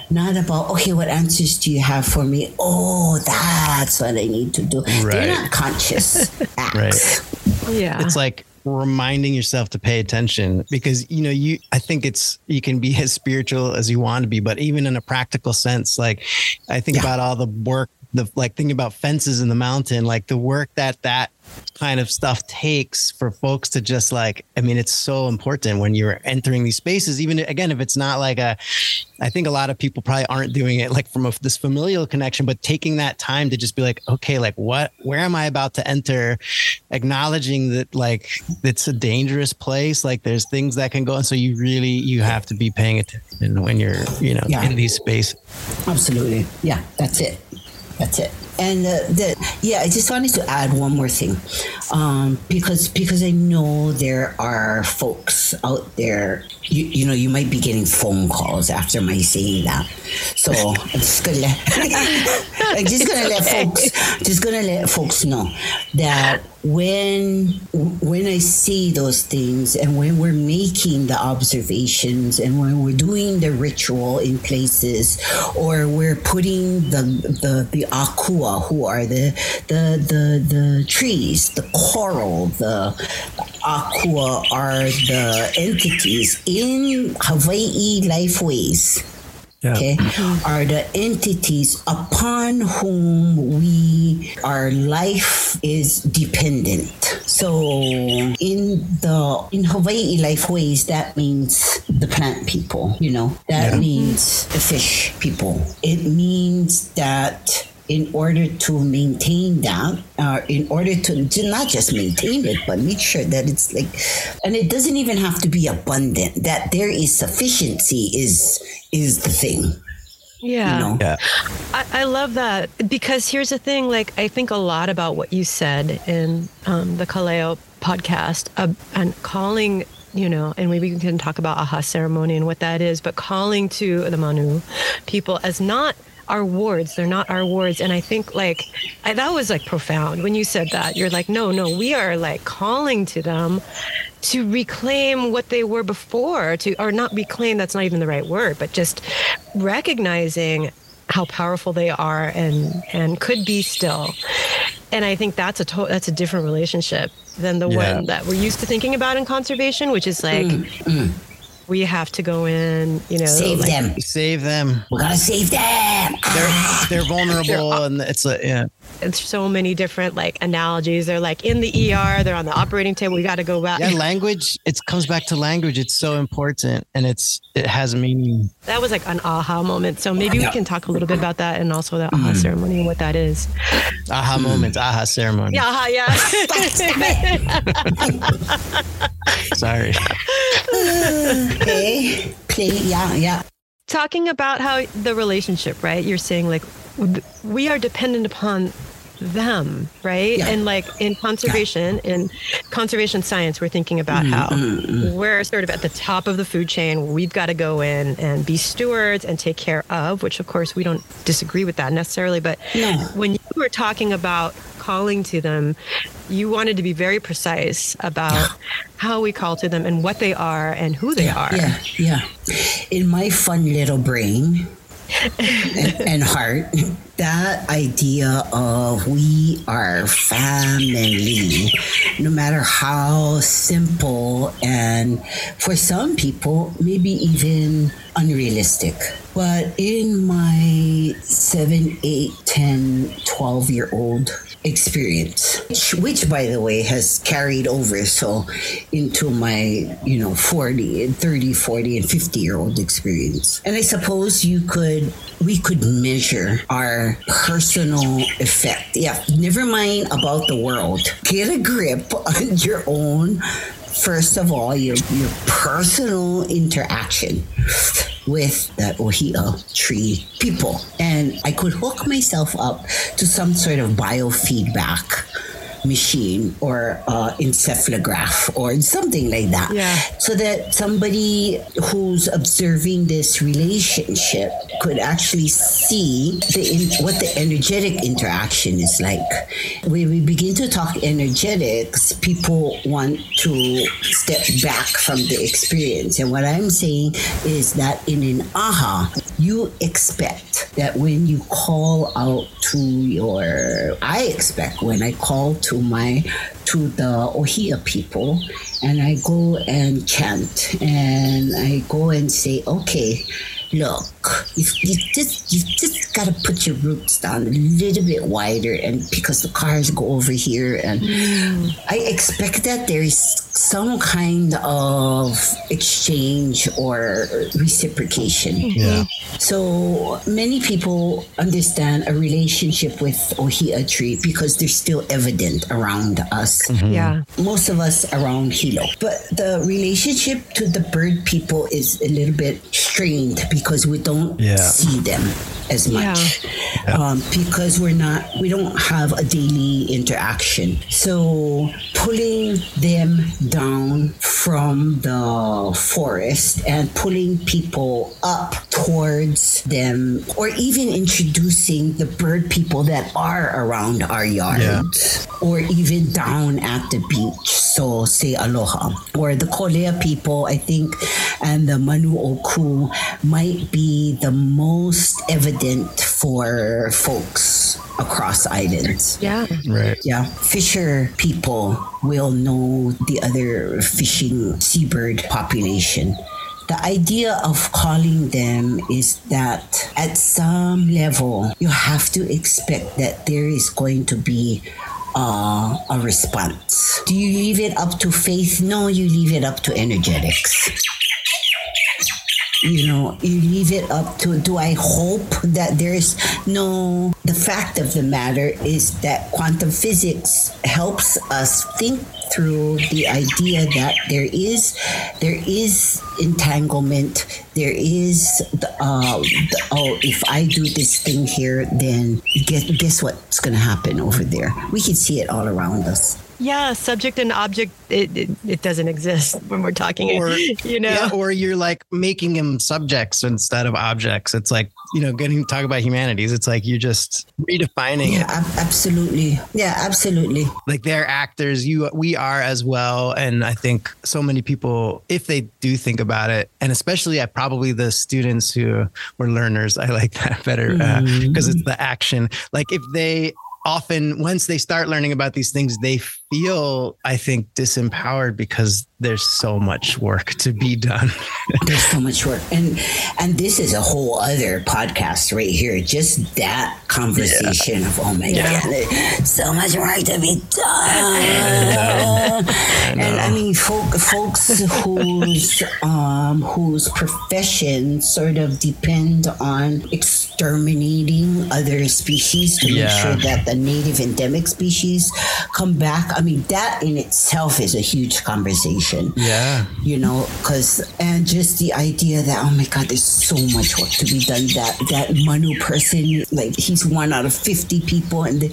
not about okay what answers do you have for me? Oh that's what i need to do. Right. they're not conscious acts. Yeah. It's like reminding yourself to pay attention because you know you I think it's you can be as spiritual as you want to be but even in a practical sense like I think Yeah. about all the work the like thinking about fences in the mountain like the work that that kind of stuff takes for folks to just like i mean it's so important when you're entering these spaces even again if it's not like a i think a lot of people probably aren't doing it like from a, this familial connection but taking that time to just be like okay like what where am i about to enter? Acknowledging that like it's a dangerous place like there's things that can go and so you really you have to be paying attention when you're you know yeah. in these spaces. Absolutely. Yeah that's it that's it and uh, the, yeah, I just wanted to add one more thing, um, because because I know there are folks out there. You, you know, you might be getting phone calls after my saying that. So I'm just gonna let, I'm just gonna let folks just gonna let folks know that when when I see those things and when we're making the observations and when we're doing the ritual in places or we're putting the the the akua who are the the the the trees the coral the akua are the entities in Hawaii lifeways yeah. okay, are the entities upon whom we our life is dependent. So in the in Hawaii lifeways, that means the plant people. You know, that yeah. means the fish people. It means that in order to maintain that, uh, in order to, to not just maintain it, but make sure that it's like, and it doesn't even have to be abundant. That there is sufficiency is is the thing. Yeah. You know? Yeah. I, I, love that because here's the thing like, I think a lot about what you said in um, the Kaleo podcast uh, and calling you know, and maybe we can talk about aha ceremony and what that is, but calling to the Manu people as not our wards. They're not our wards. And I think like I, that was like profound when you said that. You're like, no, no, we are like calling to them to reclaim what they were before, to or not reclaim. That's not even the right word, but just recognizing how powerful they are and and could be still. And I think that's a to- that's a different relationship than the yeah. one that we're used to thinking about in conservation, which is like. Mm, mm. We have to go in, you know, save like, them, save them. We gotta save them. They're they're vulnerable, they're, and it's a yeah. It's so many different like analogies. They're like in the ER, they're on the operating table. We got to go back. Yeah, language. It comes back to language. It's so important, and it's it has meaning. That was like an aha moment. So maybe we can talk a little bit about that, and also the aha mm. ceremony and what that is. Aha mm. moments, aha ceremony. Yeah, aha, yeah. Sorry. okay. Yeah, yeah. Talking about how the relationship, right? You're saying like we are dependent upon them, right? Yeah. And like in conservation, yeah. in conservation science, we're thinking about mm, how mm, mm. we're sort of at the top of the food chain. We've got to go in and be stewards and take care of, which of course we don't disagree with that necessarily. But no. when you were talking about calling to them, you wanted to be very precise about how we call to them and what they are and who they yeah, are. Yeah, yeah. In my fun little brain, and, heart that idea of we are family no matter how simple and for some people maybe even unrealistic but in my 7 8 10 12 year old experience, which, which, by the way has carried over so into my, you know, 40 and 30, 40 and 50 year old experience. And I suppose you could, we could measure our personal effect. Yeah, never mind about the world. Get a grip on your own first of all, your, your personal interaction with that ohia tree people. And I could hook myself up to some sort of biofeedback machine or uh, encephalograph or something like that. Yeah. So that somebody who's observing this relationship could actually see the what the energetic interaction is like. When we begin to talk energetics, people want to step back from the experience. And what I'm saying is that in an aha, you expect that when you call out to your, I expect when I call to my to the Ohia people. And I go and chant. And I go and say, okay, look, you, you just you just gotta put your roots down a little bit wider, and because the cars go over here, and mm. I expect that there is some kind of exchange or reciprocation. Mm-hmm. Yeah. So many people understand a relationship with Ohia tree because they're still evident around us. Mm-hmm. Yeah. Most of us around Hilo. But the relationship to the bird people is a little bit strained because we don't Yeah. see them as much. Um, because we're not, we don't have a daily interaction. So pulling them down from the forest and pulling people up towards them, or even introducing the bird people that are around our yards, or even down at the beach. So say aloha, or the Kolea people, I think, and the Manu o Ku might be the most evident for folks across islands. Yeah. Right. Yeah, fisher people will know the other fishing seabird population. The idea of calling them is that at some level, you have to expect that there is going to be uh, a response. Do you leave it up to faith? No, you leave it up to energetics you know you leave it up to do i hope that there's no the fact of the matter is that quantum physics helps us think through the idea that there is there is entanglement there is the, uh, the, oh if i do this thing here then guess, guess what's going to happen over there? We can see it all around us Yeah. Subject and object, it, it, it doesn't exist when we're talking, Or- you know? Yeah, or you're like making them subjects instead of objects. It's like, you know, getting talk about humanities. It's like you're just redefining yeah it. ab- absolutely yeah absolutely Like they're actors, you we are as well. And I think so many people, if they do think about it, and especially at probably the students who were learners, I like that better uh, mm-hmm. because it's the action. Like if they often once they start learning about these things, they feel, I think, disempowered because there's so much work to be done. There's so much work, and and this is a whole other podcast right here. Just that conversation of oh my god, so much work to be done. And I mean, folk, folks whose um, whose profession sort of depend on exterminating other species to make sure that the native endemic species come back. I mean, that in itself is a huge conversation. Yeah. you know because and just the idea that oh my god there's so much work to be done. That that manu person like he's one out of 50 people and the,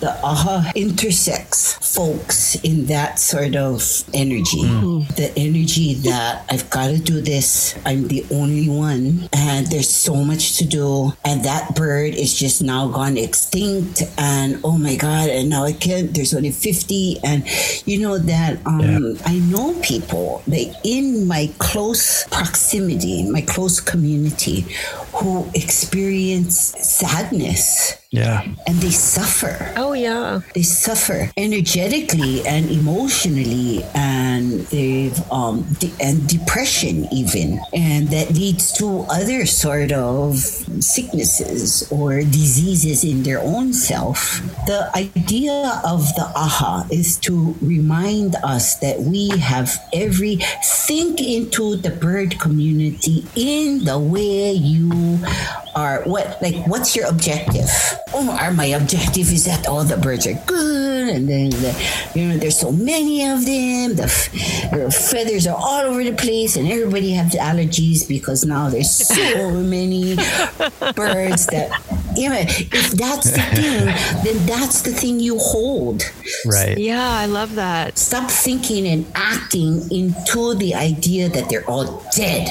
the aha intersects folks in that sort of energy. Mm. Hmm. The energy that i've got to do this i'm the only one and there's so much to do and that bird is just now gone extinct and oh my god and now i can't there's only 50 and you know that um i know people like in my close proximity my close community who experience sadness Yeah. and they suffer oh, yeah. they suffer energetically and emotionally and they've um de- and depression even and that leads to other sort of sicknesses or diseases in their own self the idea of the aha is to remind us that we have every think into the bird community in the way you are what like what's your objective Oh, are my objective is that all the birds are good and then the, you know there's so many of them the, f- the feathers are all over the place and everybody has allergies because now there's so many birds that you know if that's the thing then that's the thing you hold Right. Yeah. I love that. stop thinking and acting into the idea that they're all dead.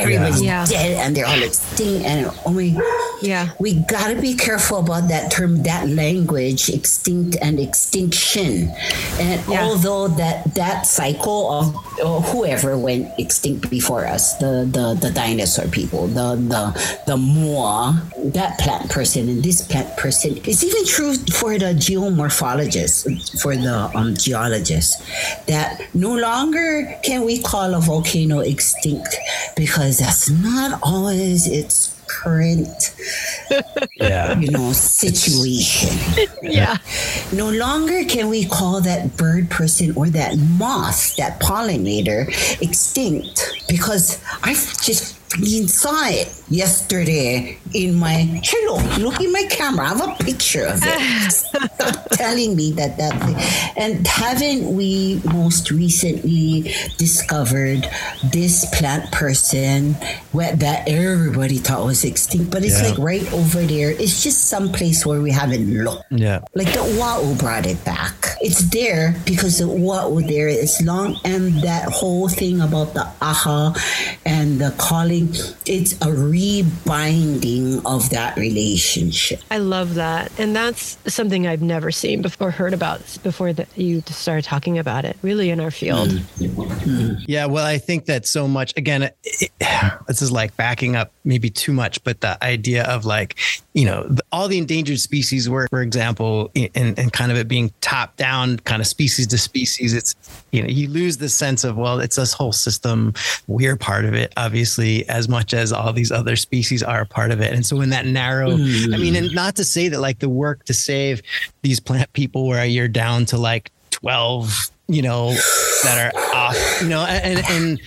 Everybody's Yeah. dead and they're all extinct. And oh my, Yeah. we gotta be careful about that term, that language, extinct and extinction. And Yeah. although that that cycle of or whoever went extinct before us, the the the dinosaur people, the the the Moa, that plant person and this plant person, it's even true for the geomorphologists, for the um, geologists, that no longer can we call a volcano extinct because because that's not always its current Yeah. you know situation Yeah. no longer can we call that bird person or that moth that pollinator extinct because i just freaking saw it yesterday in my hello look in my camera i have a picture of it stop telling me that that thing and haven't we most recently discovered this plant person that everybody thought was extinct but it's Yeah. like right over there it's just some place where we haven't looked Yeah. like the Wa'u brought it back. It's there because the Wa'u there is long and that whole thing about the aha and the calling, it's a rebinding of that relationship. I love that. And that's something I've never seen before, heard about before that you started talking about it, really in our field. Mm-hmm. Yeah, well, I think that so much. Again, it, it- this is like backing up maybe too much, but the idea of like, you know, the, all the endangered species work, for example, and, and kind of it being top down, kind of species to species. It's you know, you lose the sense of well, it's this whole system. We're part of it, obviously, as much as all these other species are a part of it. And so, in that narrow, I mean, and mm. not to say that like the work to save these plant people, where you're down to like twelve you know that are off you know and and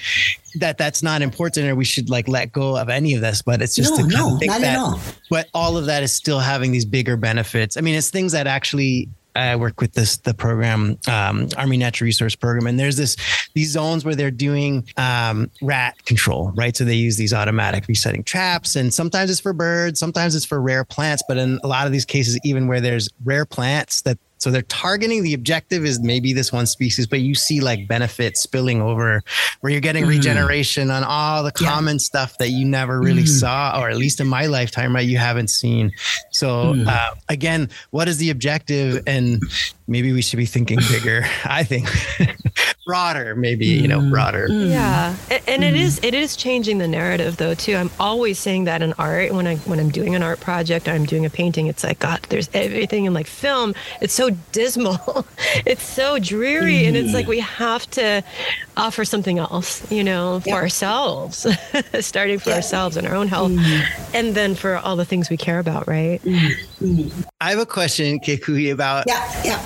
that that's not important or we should like let go of any of this but it's just No, to no, think that all. but all of that is still having these bigger benefits i mean it's things that actually I work with this the program um, Army Natural Resource Program, and there's this these zones where they're doing um, rat control, right? So they use these automatic resetting traps, and sometimes it's for birds, sometimes it's for rare plants, but in a lot of these cases, even where there's rare plants that so they're targeting the objective is maybe this one species, but you see like benefits spilling over where you're getting hmm. regeneration on all the Yeah. common stuff that you never really hmm. saw, or at least in my lifetime, right? You haven't seen. So hmm. uh, again, what is the objective? And maybe we should be thinking bigger. I think broader, maybe, you know, mm. broader. Mm. Yeah, A- and it mm. is it is changing the narrative though too. I'm always saying that in art when I when I'm doing an art project, I'm doing a painting. It's like God, there's everything in like film. It's so dismal, it's so dreary, and it's like we have to offer something else, you know, for Yeah. ourselves, starting for Yeah. ourselves and our own health, and then for all the things we care about, right? I have a question, Kekuhi, about Yeah, yeah.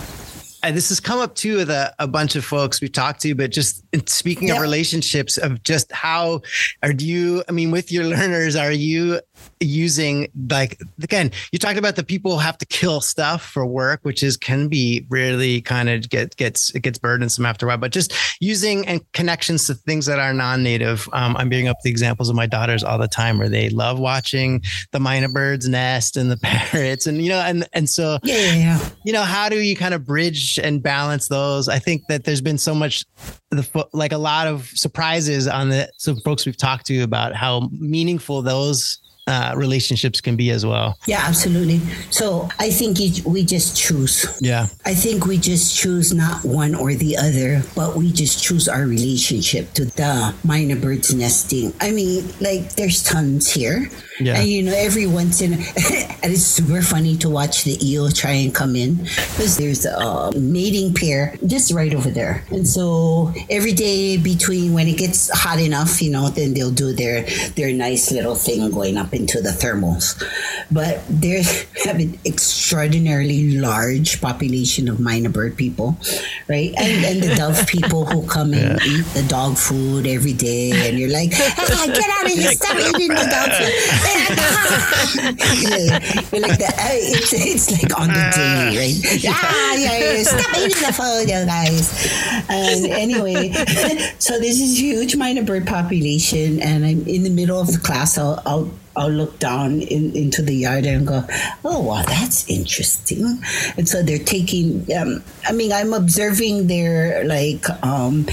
And this has come up too with a, a bunch of folks we've talked to, but just in speaking of relationships, of just how are you, I mean, with your learners, are you using like, again, you talked about the people have to kill stuff for work, which is can be really kind of get, gets, it gets burdensome after a while, but just using and connections to things that are non-native. Um, I'm bringing up the examples of my daughters all the time where they love watching the myna bird's nest and the parrots and, you know, and, and so, Yeah, yeah, yeah. you know how do you kind of bridge and balance those i think that there's been so much the like a lot of surprises on the some folks we've talked to about how meaningful those uh, relationships can be as well Yeah, absolutely. So I think it, we just choose. yeah I think we just choose not one or the other, but we just choose our relationship to the myna birds nesting. I mean, like there's tons here. Yeah. And you know, every once in and it's super funny to watch the io try and come in because there's a mating pair just right over there. And so every day between when it gets hot enough, you know, then they'll do their their nice little thing going up into the thermals. But they have an extraordinarily large population of myna bird people, right? And, and the dove people who come and eat the dog food every day, and you're like, ah, get out of here, stop eating the dog food. you're like that. uh, It's, it's like on the daily, right? Yeah, yeah, yeah, stop eating the food, you guys. And anyway, so this is huge myna bird population, and I'm in the middle of the class. I'll, I'll I'll look down in, into the yard and go, oh, wow, that's interesting. And so they're taking, um, I mean, I'm observing their like um,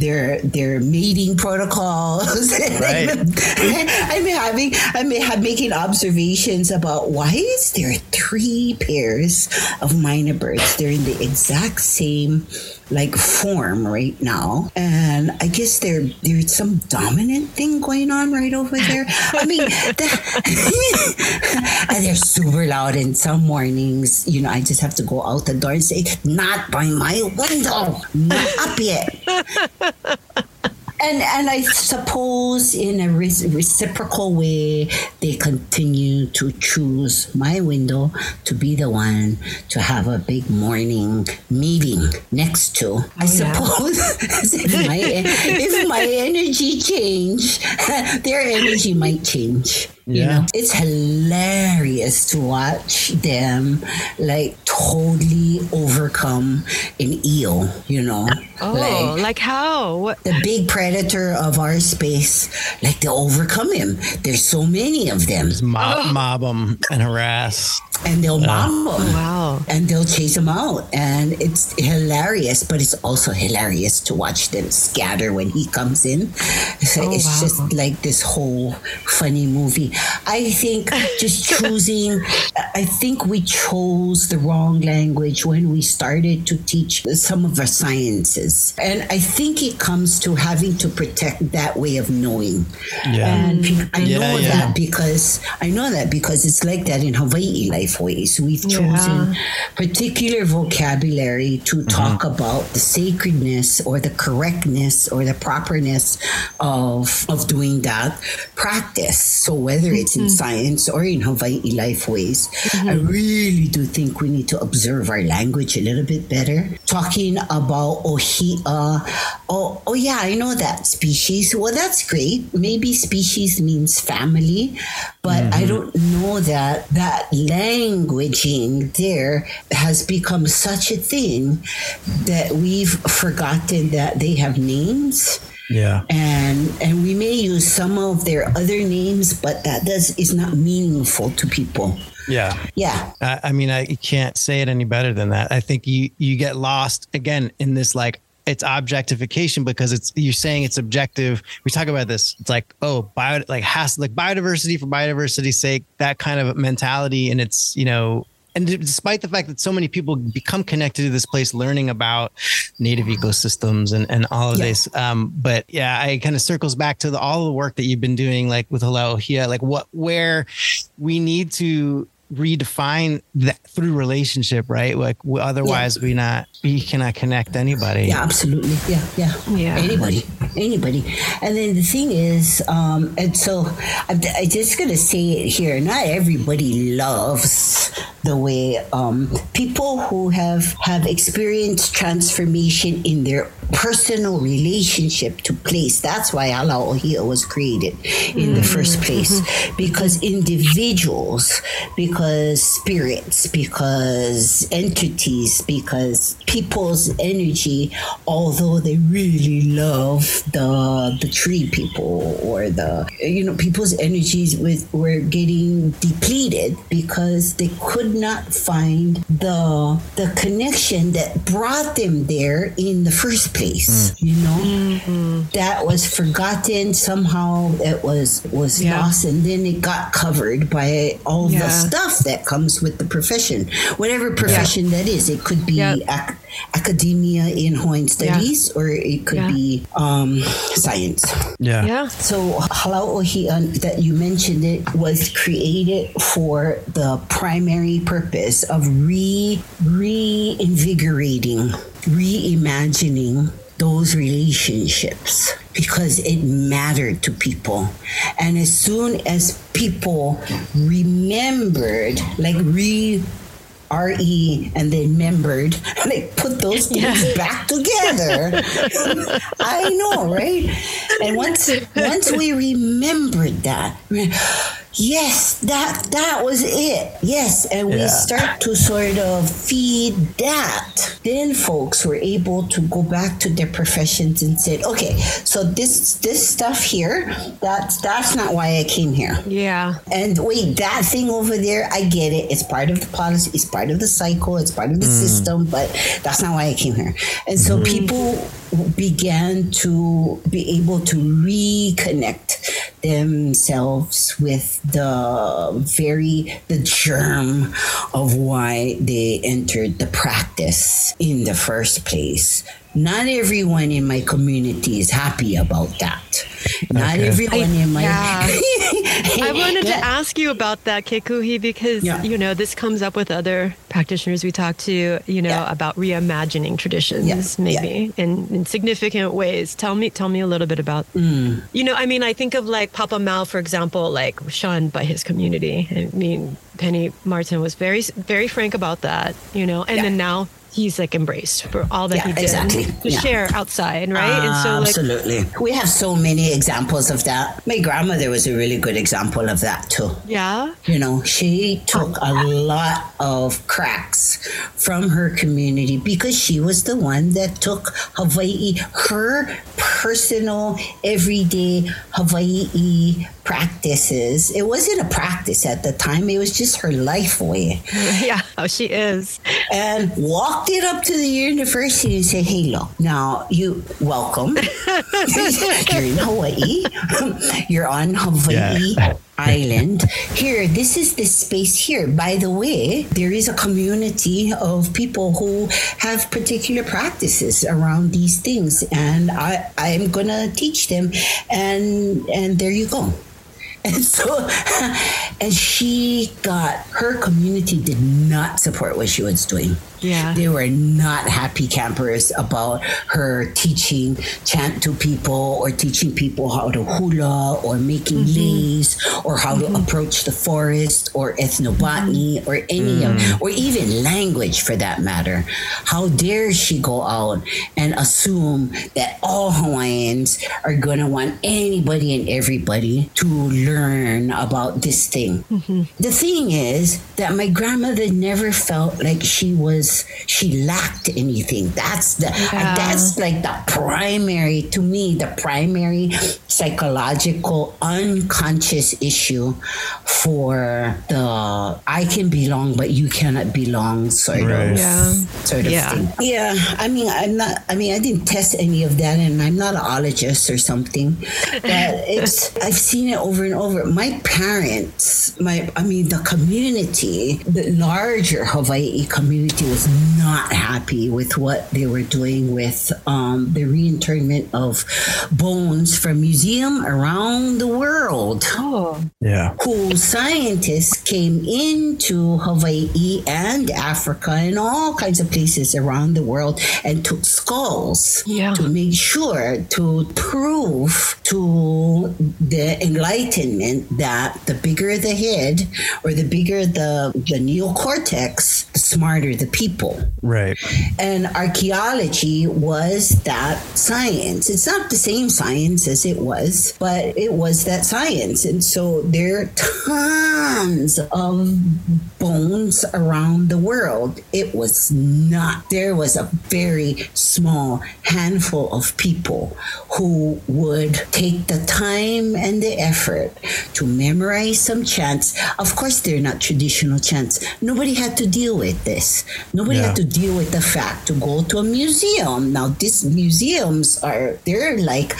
their their mating protocols. Right. I'm having, I'm making observations about why is there three pairs of myna birds? They're in the exact same like form right now, and I guess there there's some dominant thing going on right over there. I mean, the, and they're super loud. And some mornings, you know, I just have to go out the door and say, "Not by my window, not up yet." and and I suppose in a re- reciprocal way, they continue to choose my window to be the one to have a big morning meeting next to. Oh, I Oh, yeah. suppose if, my, if my energy change, their energy might change. You know, it's hilarious to watch them like totally overcome an io. You know, Oh, like, how? What? the big predator of our space, like they overcome him. There's so many of them, Just mob, mob them and harass. and they'll mob him. Wow. And they'll chase them out, and it's hilarious. But it's also hilarious to watch them scatter when he comes in. So Oh, it's wow. just like this whole funny movie. I think just choosing. I think we chose the wrong language when we started to teach some of our sciences, and I think it comes to having to protect that way of knowing. Yeah. And I Yeah, know yeah. that because I know that because it's like that in Hawaii life ways. We've Yeah. chosen particular vocabulary to Mm-hmm. talk about the sacredness or the correctness or the properness of of doing that practice. So whether it's Mm-hmm. in science or in Hawaii life ways, I really do think we need to observe our language a little bit better. Talking about ohia, oh oh yeah, I know that species. Well, that's great. Maybe species means family, but I don't know that that languaging there has become such a thing that we've forgotten that they have names Yeah. and and we may use some of their other names but that does is not meaningful to people Yeah. yeah I, I mean, I can't say it any better than that. I think you you get lost again in this like it's objectification because it's you're saying it's objective. We talk about this. It's like oh, bio like has like biodiversity for biodiversity's sake. That kind of mentality, and it's you know. And despite the fact that so many people become connected to this place, learning about native ecosystems and, and all of Yeah. this, um, but yeah, I kind of circles back to the, all the work that you've been doing, like with Halau Ohia, like what where we need to redefine that through relationship, right? Like w- otherwise we not we cannot connect anybody. yeah absolutely yeah yeah Yeah. anybody anybody and then the thing is um and so i'm, i just gonna say it here not everybody loves the way um people who have have experienced transformation in their personal relationship to place. That's why Halau Ohia was created in the mm-hmm. first place. Mm-hmm. Because individuals because spirits because entities because people's energy although they really love the the tree people or the you know people's energies with were getting depleted because they could not find the the connection that brought them there in the first place Mm-hmm. you know mm-hmm. that was forgotten somehow it was was Yeah. lost and then it got covered by all the stuff that comes with the profession whatever profession that is it could be Yeah. ac- academia in Hawaiian studies or it could Yeah. be um, science Yeah. Yeah. so Halau Ohian uh, that you mentioned it was created for the primary purpose of re reinvigorating, reimagining those relationships because it mattered to people. And as soon as people remembered, like re RE and then membered, like put those things back together. I know, right? And once once we remembered that, yes, that that was it. Yes, and we Yeah. start to sort of feed that. Then folks were able to go back to their professions and said, okay, so this this stuff here, that's that's not why I came here. Yeah. And wait, that thing over there, I get it. It's part of the policy, it's part of the cycle, it's part of the mm. system, but that's not why I came here. And so mm-hmm. people began to be able to reconnect themselves with the very the germ of why they entered the practice in the first place not everyone in my community is happy about that. Not Okay. everyone in my. yeah. I wanted to ask you about that, Kekuhi, because Yeah. you know this comes up with other practitioners we talk to. You know Yeah. about reimagining traditions, Yeah. maybe in, in significant ways. Tell me, tell me a little bit about. Mm. You know, I mean, I think of like Papa Mau, for example, like shunned by his community. I mean, Penny Martin was very, very frank about that. You know, and Yeah. then now he's like embraced for all that Yeah, he did exactly. to Yeah. share outside, right? and so like Absolutely. we have so many examples of that. My grandmother was a really good example of that, too. yeah. You know, she took a lot of cracks from her community because she was the one that took Hawaii, her personal, everyday Hawaii practices. It wasn't a practice at the time, it was just her life way. Yeah, oh, she is. And walked it up to the university and said, Hey, look, now you welcome. You're in Hawaii. You're on Hawaii Yeah. Island. Here, this is the space here. By the way, there is a community of people who have particular practices around these things, and I I'm gonna teach them. And and there you go. And so, and she got her community did not support what she was doing. Yeah. They were not happy campers about her teaching chant to people or teaching people how to hula or making mm-hmm. leis or how to mm-hmm. approach the forest or ethnobotany mm-hmm. or any of, mm. or even language for that matter. How dare she go out and assume that all Hawaiians are going to want anybody and everybody to learn about this thing? The thing is that my grandmother never felt like she was she lacked anything. That's the Yeah. that's like the primary to me the primary psychological unconscious issue for the I can belong but you cannot belong sort Right. of Yeah. sort of Yeah. thing. Yeah, I mean, I'm not. I mean, I didn't test any of that, and I'm not an ologist or something. But it's I've seen it over and over. My parents, my I mean, the community, the larger Hawaii community was not happy with what they were doing with um, the reinterment of bones from museum around the world Oh. Yeah. who scientists came into Hawaii and Africa and all kinds of places around the world and took skulls Yeah. to make sure to prove to the enlightenment that the bigger the head or the bigger the, the neocortex, the smarter the people. Right. And archaeology was that science. It's not the same science as it was, but it was that science. And so there are tons of bones around the world. It was not, there was a very small handful of people who would take the time and the effort to memorize some chants. Of course, they're not traditional chants. Nobody had to deal with this. Nobody Yeah. had to deal with the fact to go to a museum. Now, these museums are, they're like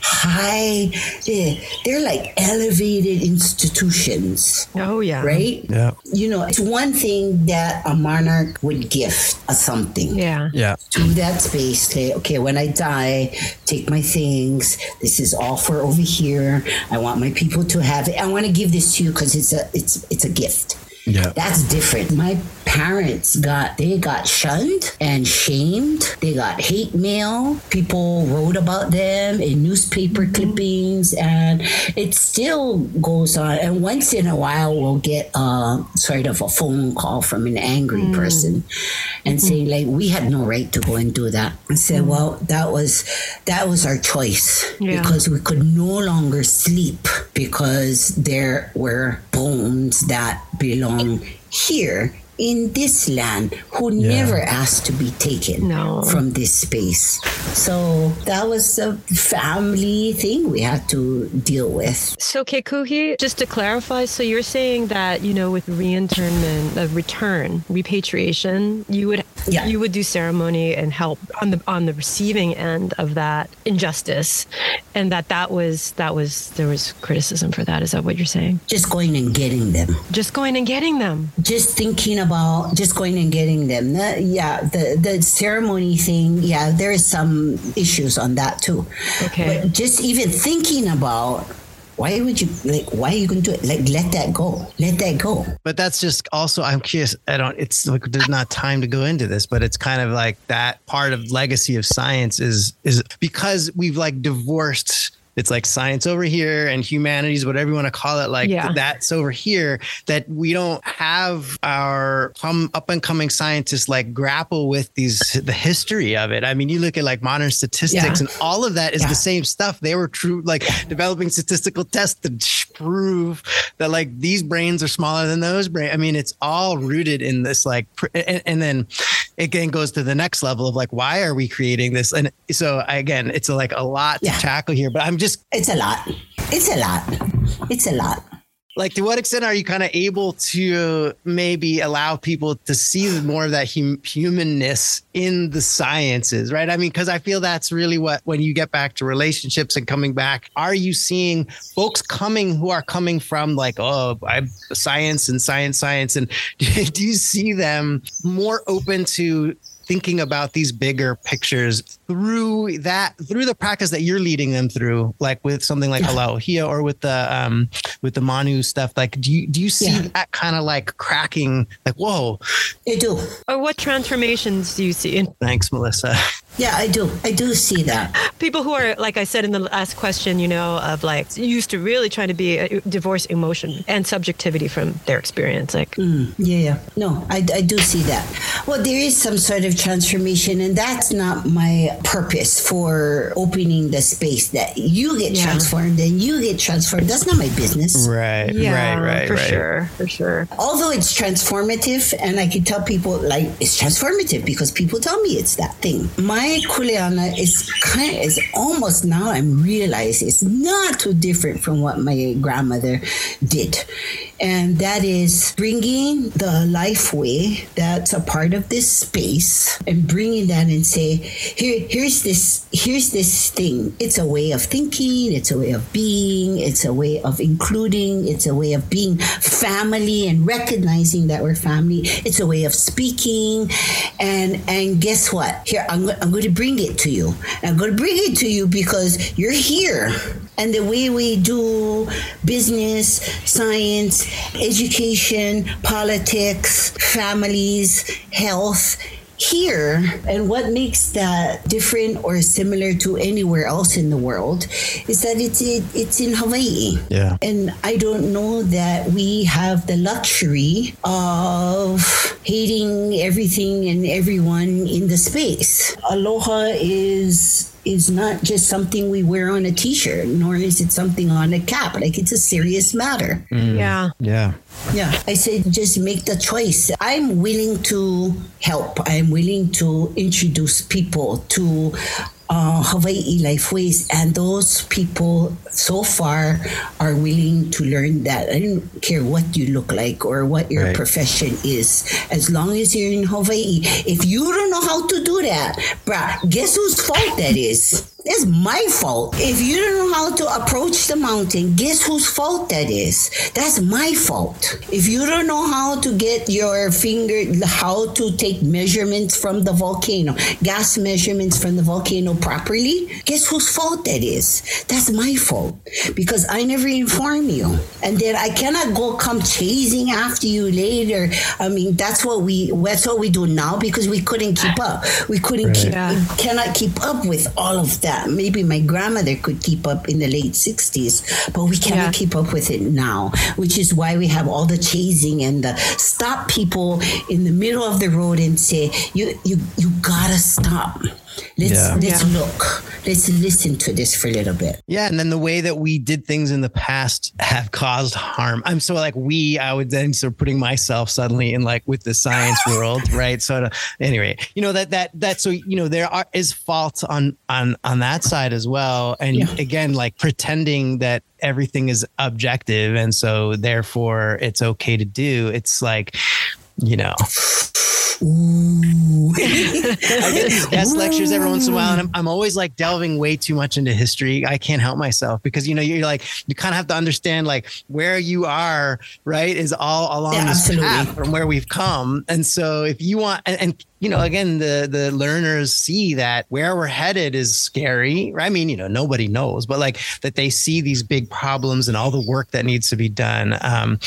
high, eh, they're like elevated institutions, Oh yeah. right? Yeah. You know, it's one thing that a monarch would gift a something Yeah. Yeah. to that space say okay when i die take my things this is all for over here i want my people to have it i want to give this to you because it's a it's it's a gift Yeah. that's different. My parents got they got shunned and shamed. They got hate mail. People wrote about them in newspaper mm-hmm. clippings and it still goes on. And once in a while we'll get a sort of a phone call from an angry mm. person and saying mm-hmm. like we had no right to go and do that. I said mm-hmm. well that was that was our choice Yeah. because we could no longer sleep because there were bones that belong here in this land who Yeah. never asked to be taken No. from this space. So that was a family thing we had to deal with. So Kekuhi, just to clarify, so you're saying that you know with reinternment, uh, return, repatriation, you would Yeah. you would do ceremony and help on the on the receiving end of that injustice, and that that was that was there was criticism for that. Is that what you're saying? Just going and getting them. Just going and getting them. Just thinking about just going and getting them. The, yeah, the the ceremony thing. Yeah, there is some issues on that too. Okay. But just even thinking about why would you like? Why are you going to do it? Like, let that go. Let that go. But that's just also, I'm curious. I don't, it's like, there's not time to go into this, but it's kind of like that part of legacy of science is, is because we've like divorced it's like science over here and humanities, whatever you want to call it, like Yeah. that's over here. That we don't have our come up and coming scientists like grapple with these the history of it. I mean, you look at like modern statistics, Yeah. and all of that is Yeah. the same stuff. They were true, like developing statistical tests to prove that like these brains are smaller than those brains. I mean, it's all rooted in this like, pr- and, and then it again goes to the next level of like, why are we creating this? And so again, it's like a lot to tackle here, but I'm just It's a lot. It's a lot. It's a lot. like to what extent are you kind of able to maybe allow people to see more of that hum- humanness in the sciences right i mean because i feel that's really what when you get back to relationships and coming back are you seeing folks coming who are coming from like oh I'm science and science science and do you see them more open to thinking about these bigger pictures through that through the practice that you're leading them through like with something like Aloha or with the um with the Manu stuff like do you do you see Yeah. that kind of like cracking like whoa I do. Or what transformations do you see in thanks Melissa Yeah, I do. I do see that. people who are, like I said in the last question, you know, of like used to really trying to be uh, divorce emotion and subjectivity from their experience? Like, Mm, yeah, yeah. No, I, I do see that. Well, there is some sort of transformation, and that's not my purpose for opening the space that you get Yeah. transformed and you get transformed. That's not my business. right yeah, right right for right sure, for sure. Although it's transformative, and I can tell people like it's transformative because people tell me it's that thing. My kuleana is kind is almost now I'm realizing it's not too different from what my grandmother did, and that is bringing the life way that's a part of this space and bringing that and say here here's this here's this thing. It's a way of thinking. It's a way of being. It's a way of including. It's a way of being family and recognizing that we're family. It's a way of speaking, and and guess what? Here I'm, go- I'm going to bring it to you. I'm going to bring it to you because you're here, and the way we do business, science, education, politics, families, health here and what makes that different or similar to anywhere else in the world is that it's it, it's in Hawaii Yeah. and I don't know that we have the luxury of hating everything and everyone in the space aloha is is not just something we wear on a t-shirt nor is it something on a cap like it's a serious matter mm. Yeah. yeah yeah, I said just make the choice. I'm willing to help. I'm willing to introduce people to uh, Hawaii Life Ways, and those people so far are willing to learn that. I don't care what you look like or what your Right. profession is, as long as you're in Hawaii. If you don't know how to do that, bruh, guess whose fault that is? It's my fault. If you don't know how to approach the mountain, guess whose fault that is? That's my fault. If you don't know how to get your finger, how to take measurements from the volcano, gas measurements from the volcano properly, guess whose fault that is? That's my fault because I never inform you. And then I cannot go come chasing after you later. I mean, that's what we, that's what we do now because we couldn't keep up. We couldn't keep, Yeah. we cannot keep up with all of that. Maybe my grandmother could keep up in the late 60s, but we cannot Yeah. keep up with it now, which is why we have all the chasing and the stop people in the middle of the road and say, you, you, you gotta stop. Let's, Yeah. let's Yeah. look. Let's listen to this for a little bit. Yeah, and then the way that we did things in the past have caused harm. I'm so like we. I would then start putting myself suddenly in like with the science world, right? So to, anyway, you know that that that so you know there are is fault on on on that side as well, and Yeah. again like pretending that everything is objective and so therefore it's okay to do. It's like you know Ooh. I get these guest lectures every once in a while, and I'm, I'm always like delving way too much into history. I can't help myself because you know you're like you kind of have to understand like where you are, right? Is all along Yeah, this path from where we've come, and so if you want, and, and you know, again, the the learners see that where we're headed is scary. Right? I mean, you know, nobody knows, but like that they see these big problems and all the work that needs to be done, um,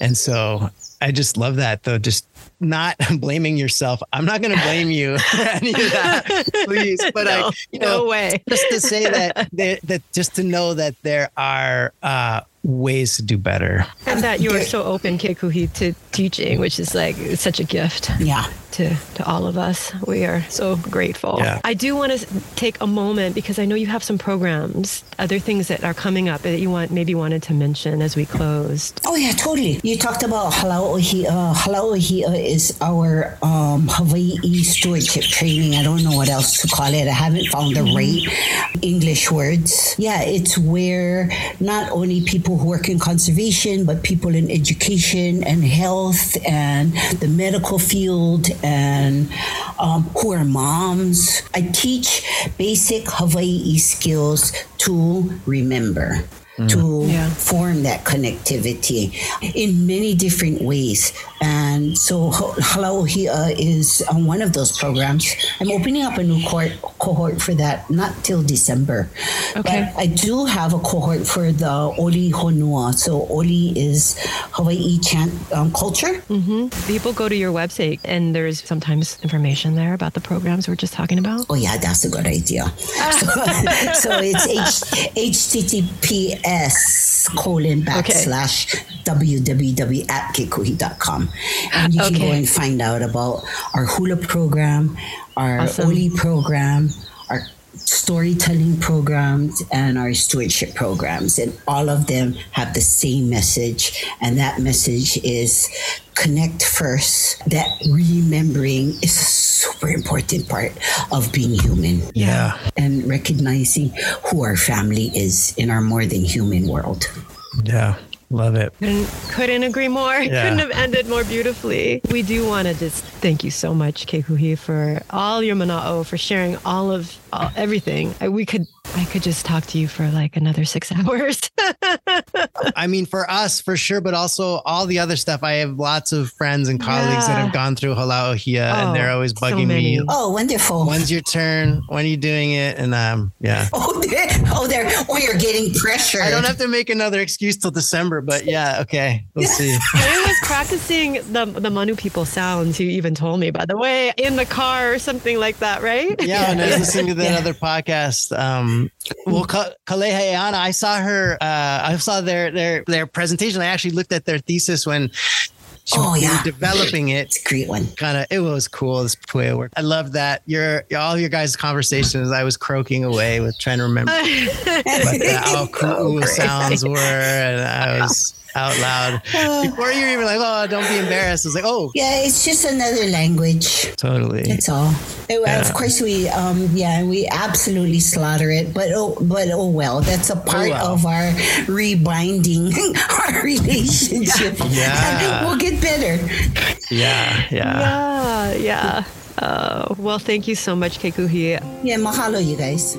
and so I just love that though. Just not blaming yourself. I'm not going to blame you any of that, please. But no, I, you know, no way. just to say that there, that just to know that there are uh, ways to do better. And that you are so open, Kekuhi, to teaching, which is like such a gift Yeah. To, to all of us. We are so grateful. Yeah. I do want to take a moment because I know you have some programs, other things that are coming up that you want maybe wanted to mention as we closed. Oh yeah, totally. You talked about Halau Ohia. Uh, Halau Ohia uh, is our um, Hawaii stewardship training. I don't know what else to call it. I haven't found the mm-hmm. right English words. Yeah, it's where not only people who work in conservation, but people in education and health and the medical field and um, who are moms. I teach basic Hawaii skills to remember. Mm. To Yeah. form that connectivity in many different ways. And so Ho- Halau Ohia is on one of those programs. I'm opening up a new cohort, cohort for that, not till December. Okay. But I do have a cohort for the Oli Honua. So Oli is Hawaii chant um, culture. Mm-hmm. People go to your website and there's sometimes information there about the programs we're just talking about. Oh yeah, that's a good idea. so, so it's H, https colon backslash www at kekuhi.com. And you can go and find out about our hula program, our Awesome. Oli program, storytelling programs and our stewardship programs and all of them have the same message and that message is connect first that remembering is a super important part of being human Yeah. and recognizing who our family is in our more than human world. Yeah. Love it. Couldn't, couldn't agree more. Yeah. Couldn't have ended more beautifully. We do want to just thank you so much, Kekuhi, for all your mana'o, for sharing all of all, everything. I, we could, I could just talk to you for like another six hours. I mean, for us, for sure, but also all the other stuff. I have lots of friends and colleagues that have gone through Halau Ohia Oh, and they're always bugging many. me. Oh, wonderful. When's your turn? When are you doing it? And um, yeah. Oh, they're, oh, they're, oh, you're getting pressure. I don't have to make another excuse till December, but yeah, okay. We'll see. I was practicing the the Manu people sounds. You even told me, by the way, in the car or something like that, right? Yeah, and I was listening to that Yeah. other podcast. Um, well, Ka- I saw her. Uh, I saw their their their presentation. I actually looked at their thesis when she Oh, was yeah. developing it. It's a great one. Kind of, it was cool. This puya work. I love that. Your all your guys' conversations. I was croaking away with trying to remember what the Oh, ao ku'u sounds were, and I was out loud before you were even like, "Oh, don't be embarrassed." I was like, "Oh, Yeah, it's just another language. totally." That's all. Oh, Yeah. Of course, we um yeah we absolutely slaughter it, but oh but oh well, that's a part well. of our rebinding our relationship. Yeah. we'll get better. Yeah, yeah. Yeah, yeah. Uh, well, thank you so much, Kekuhi. Yeah, mahalo, you guys.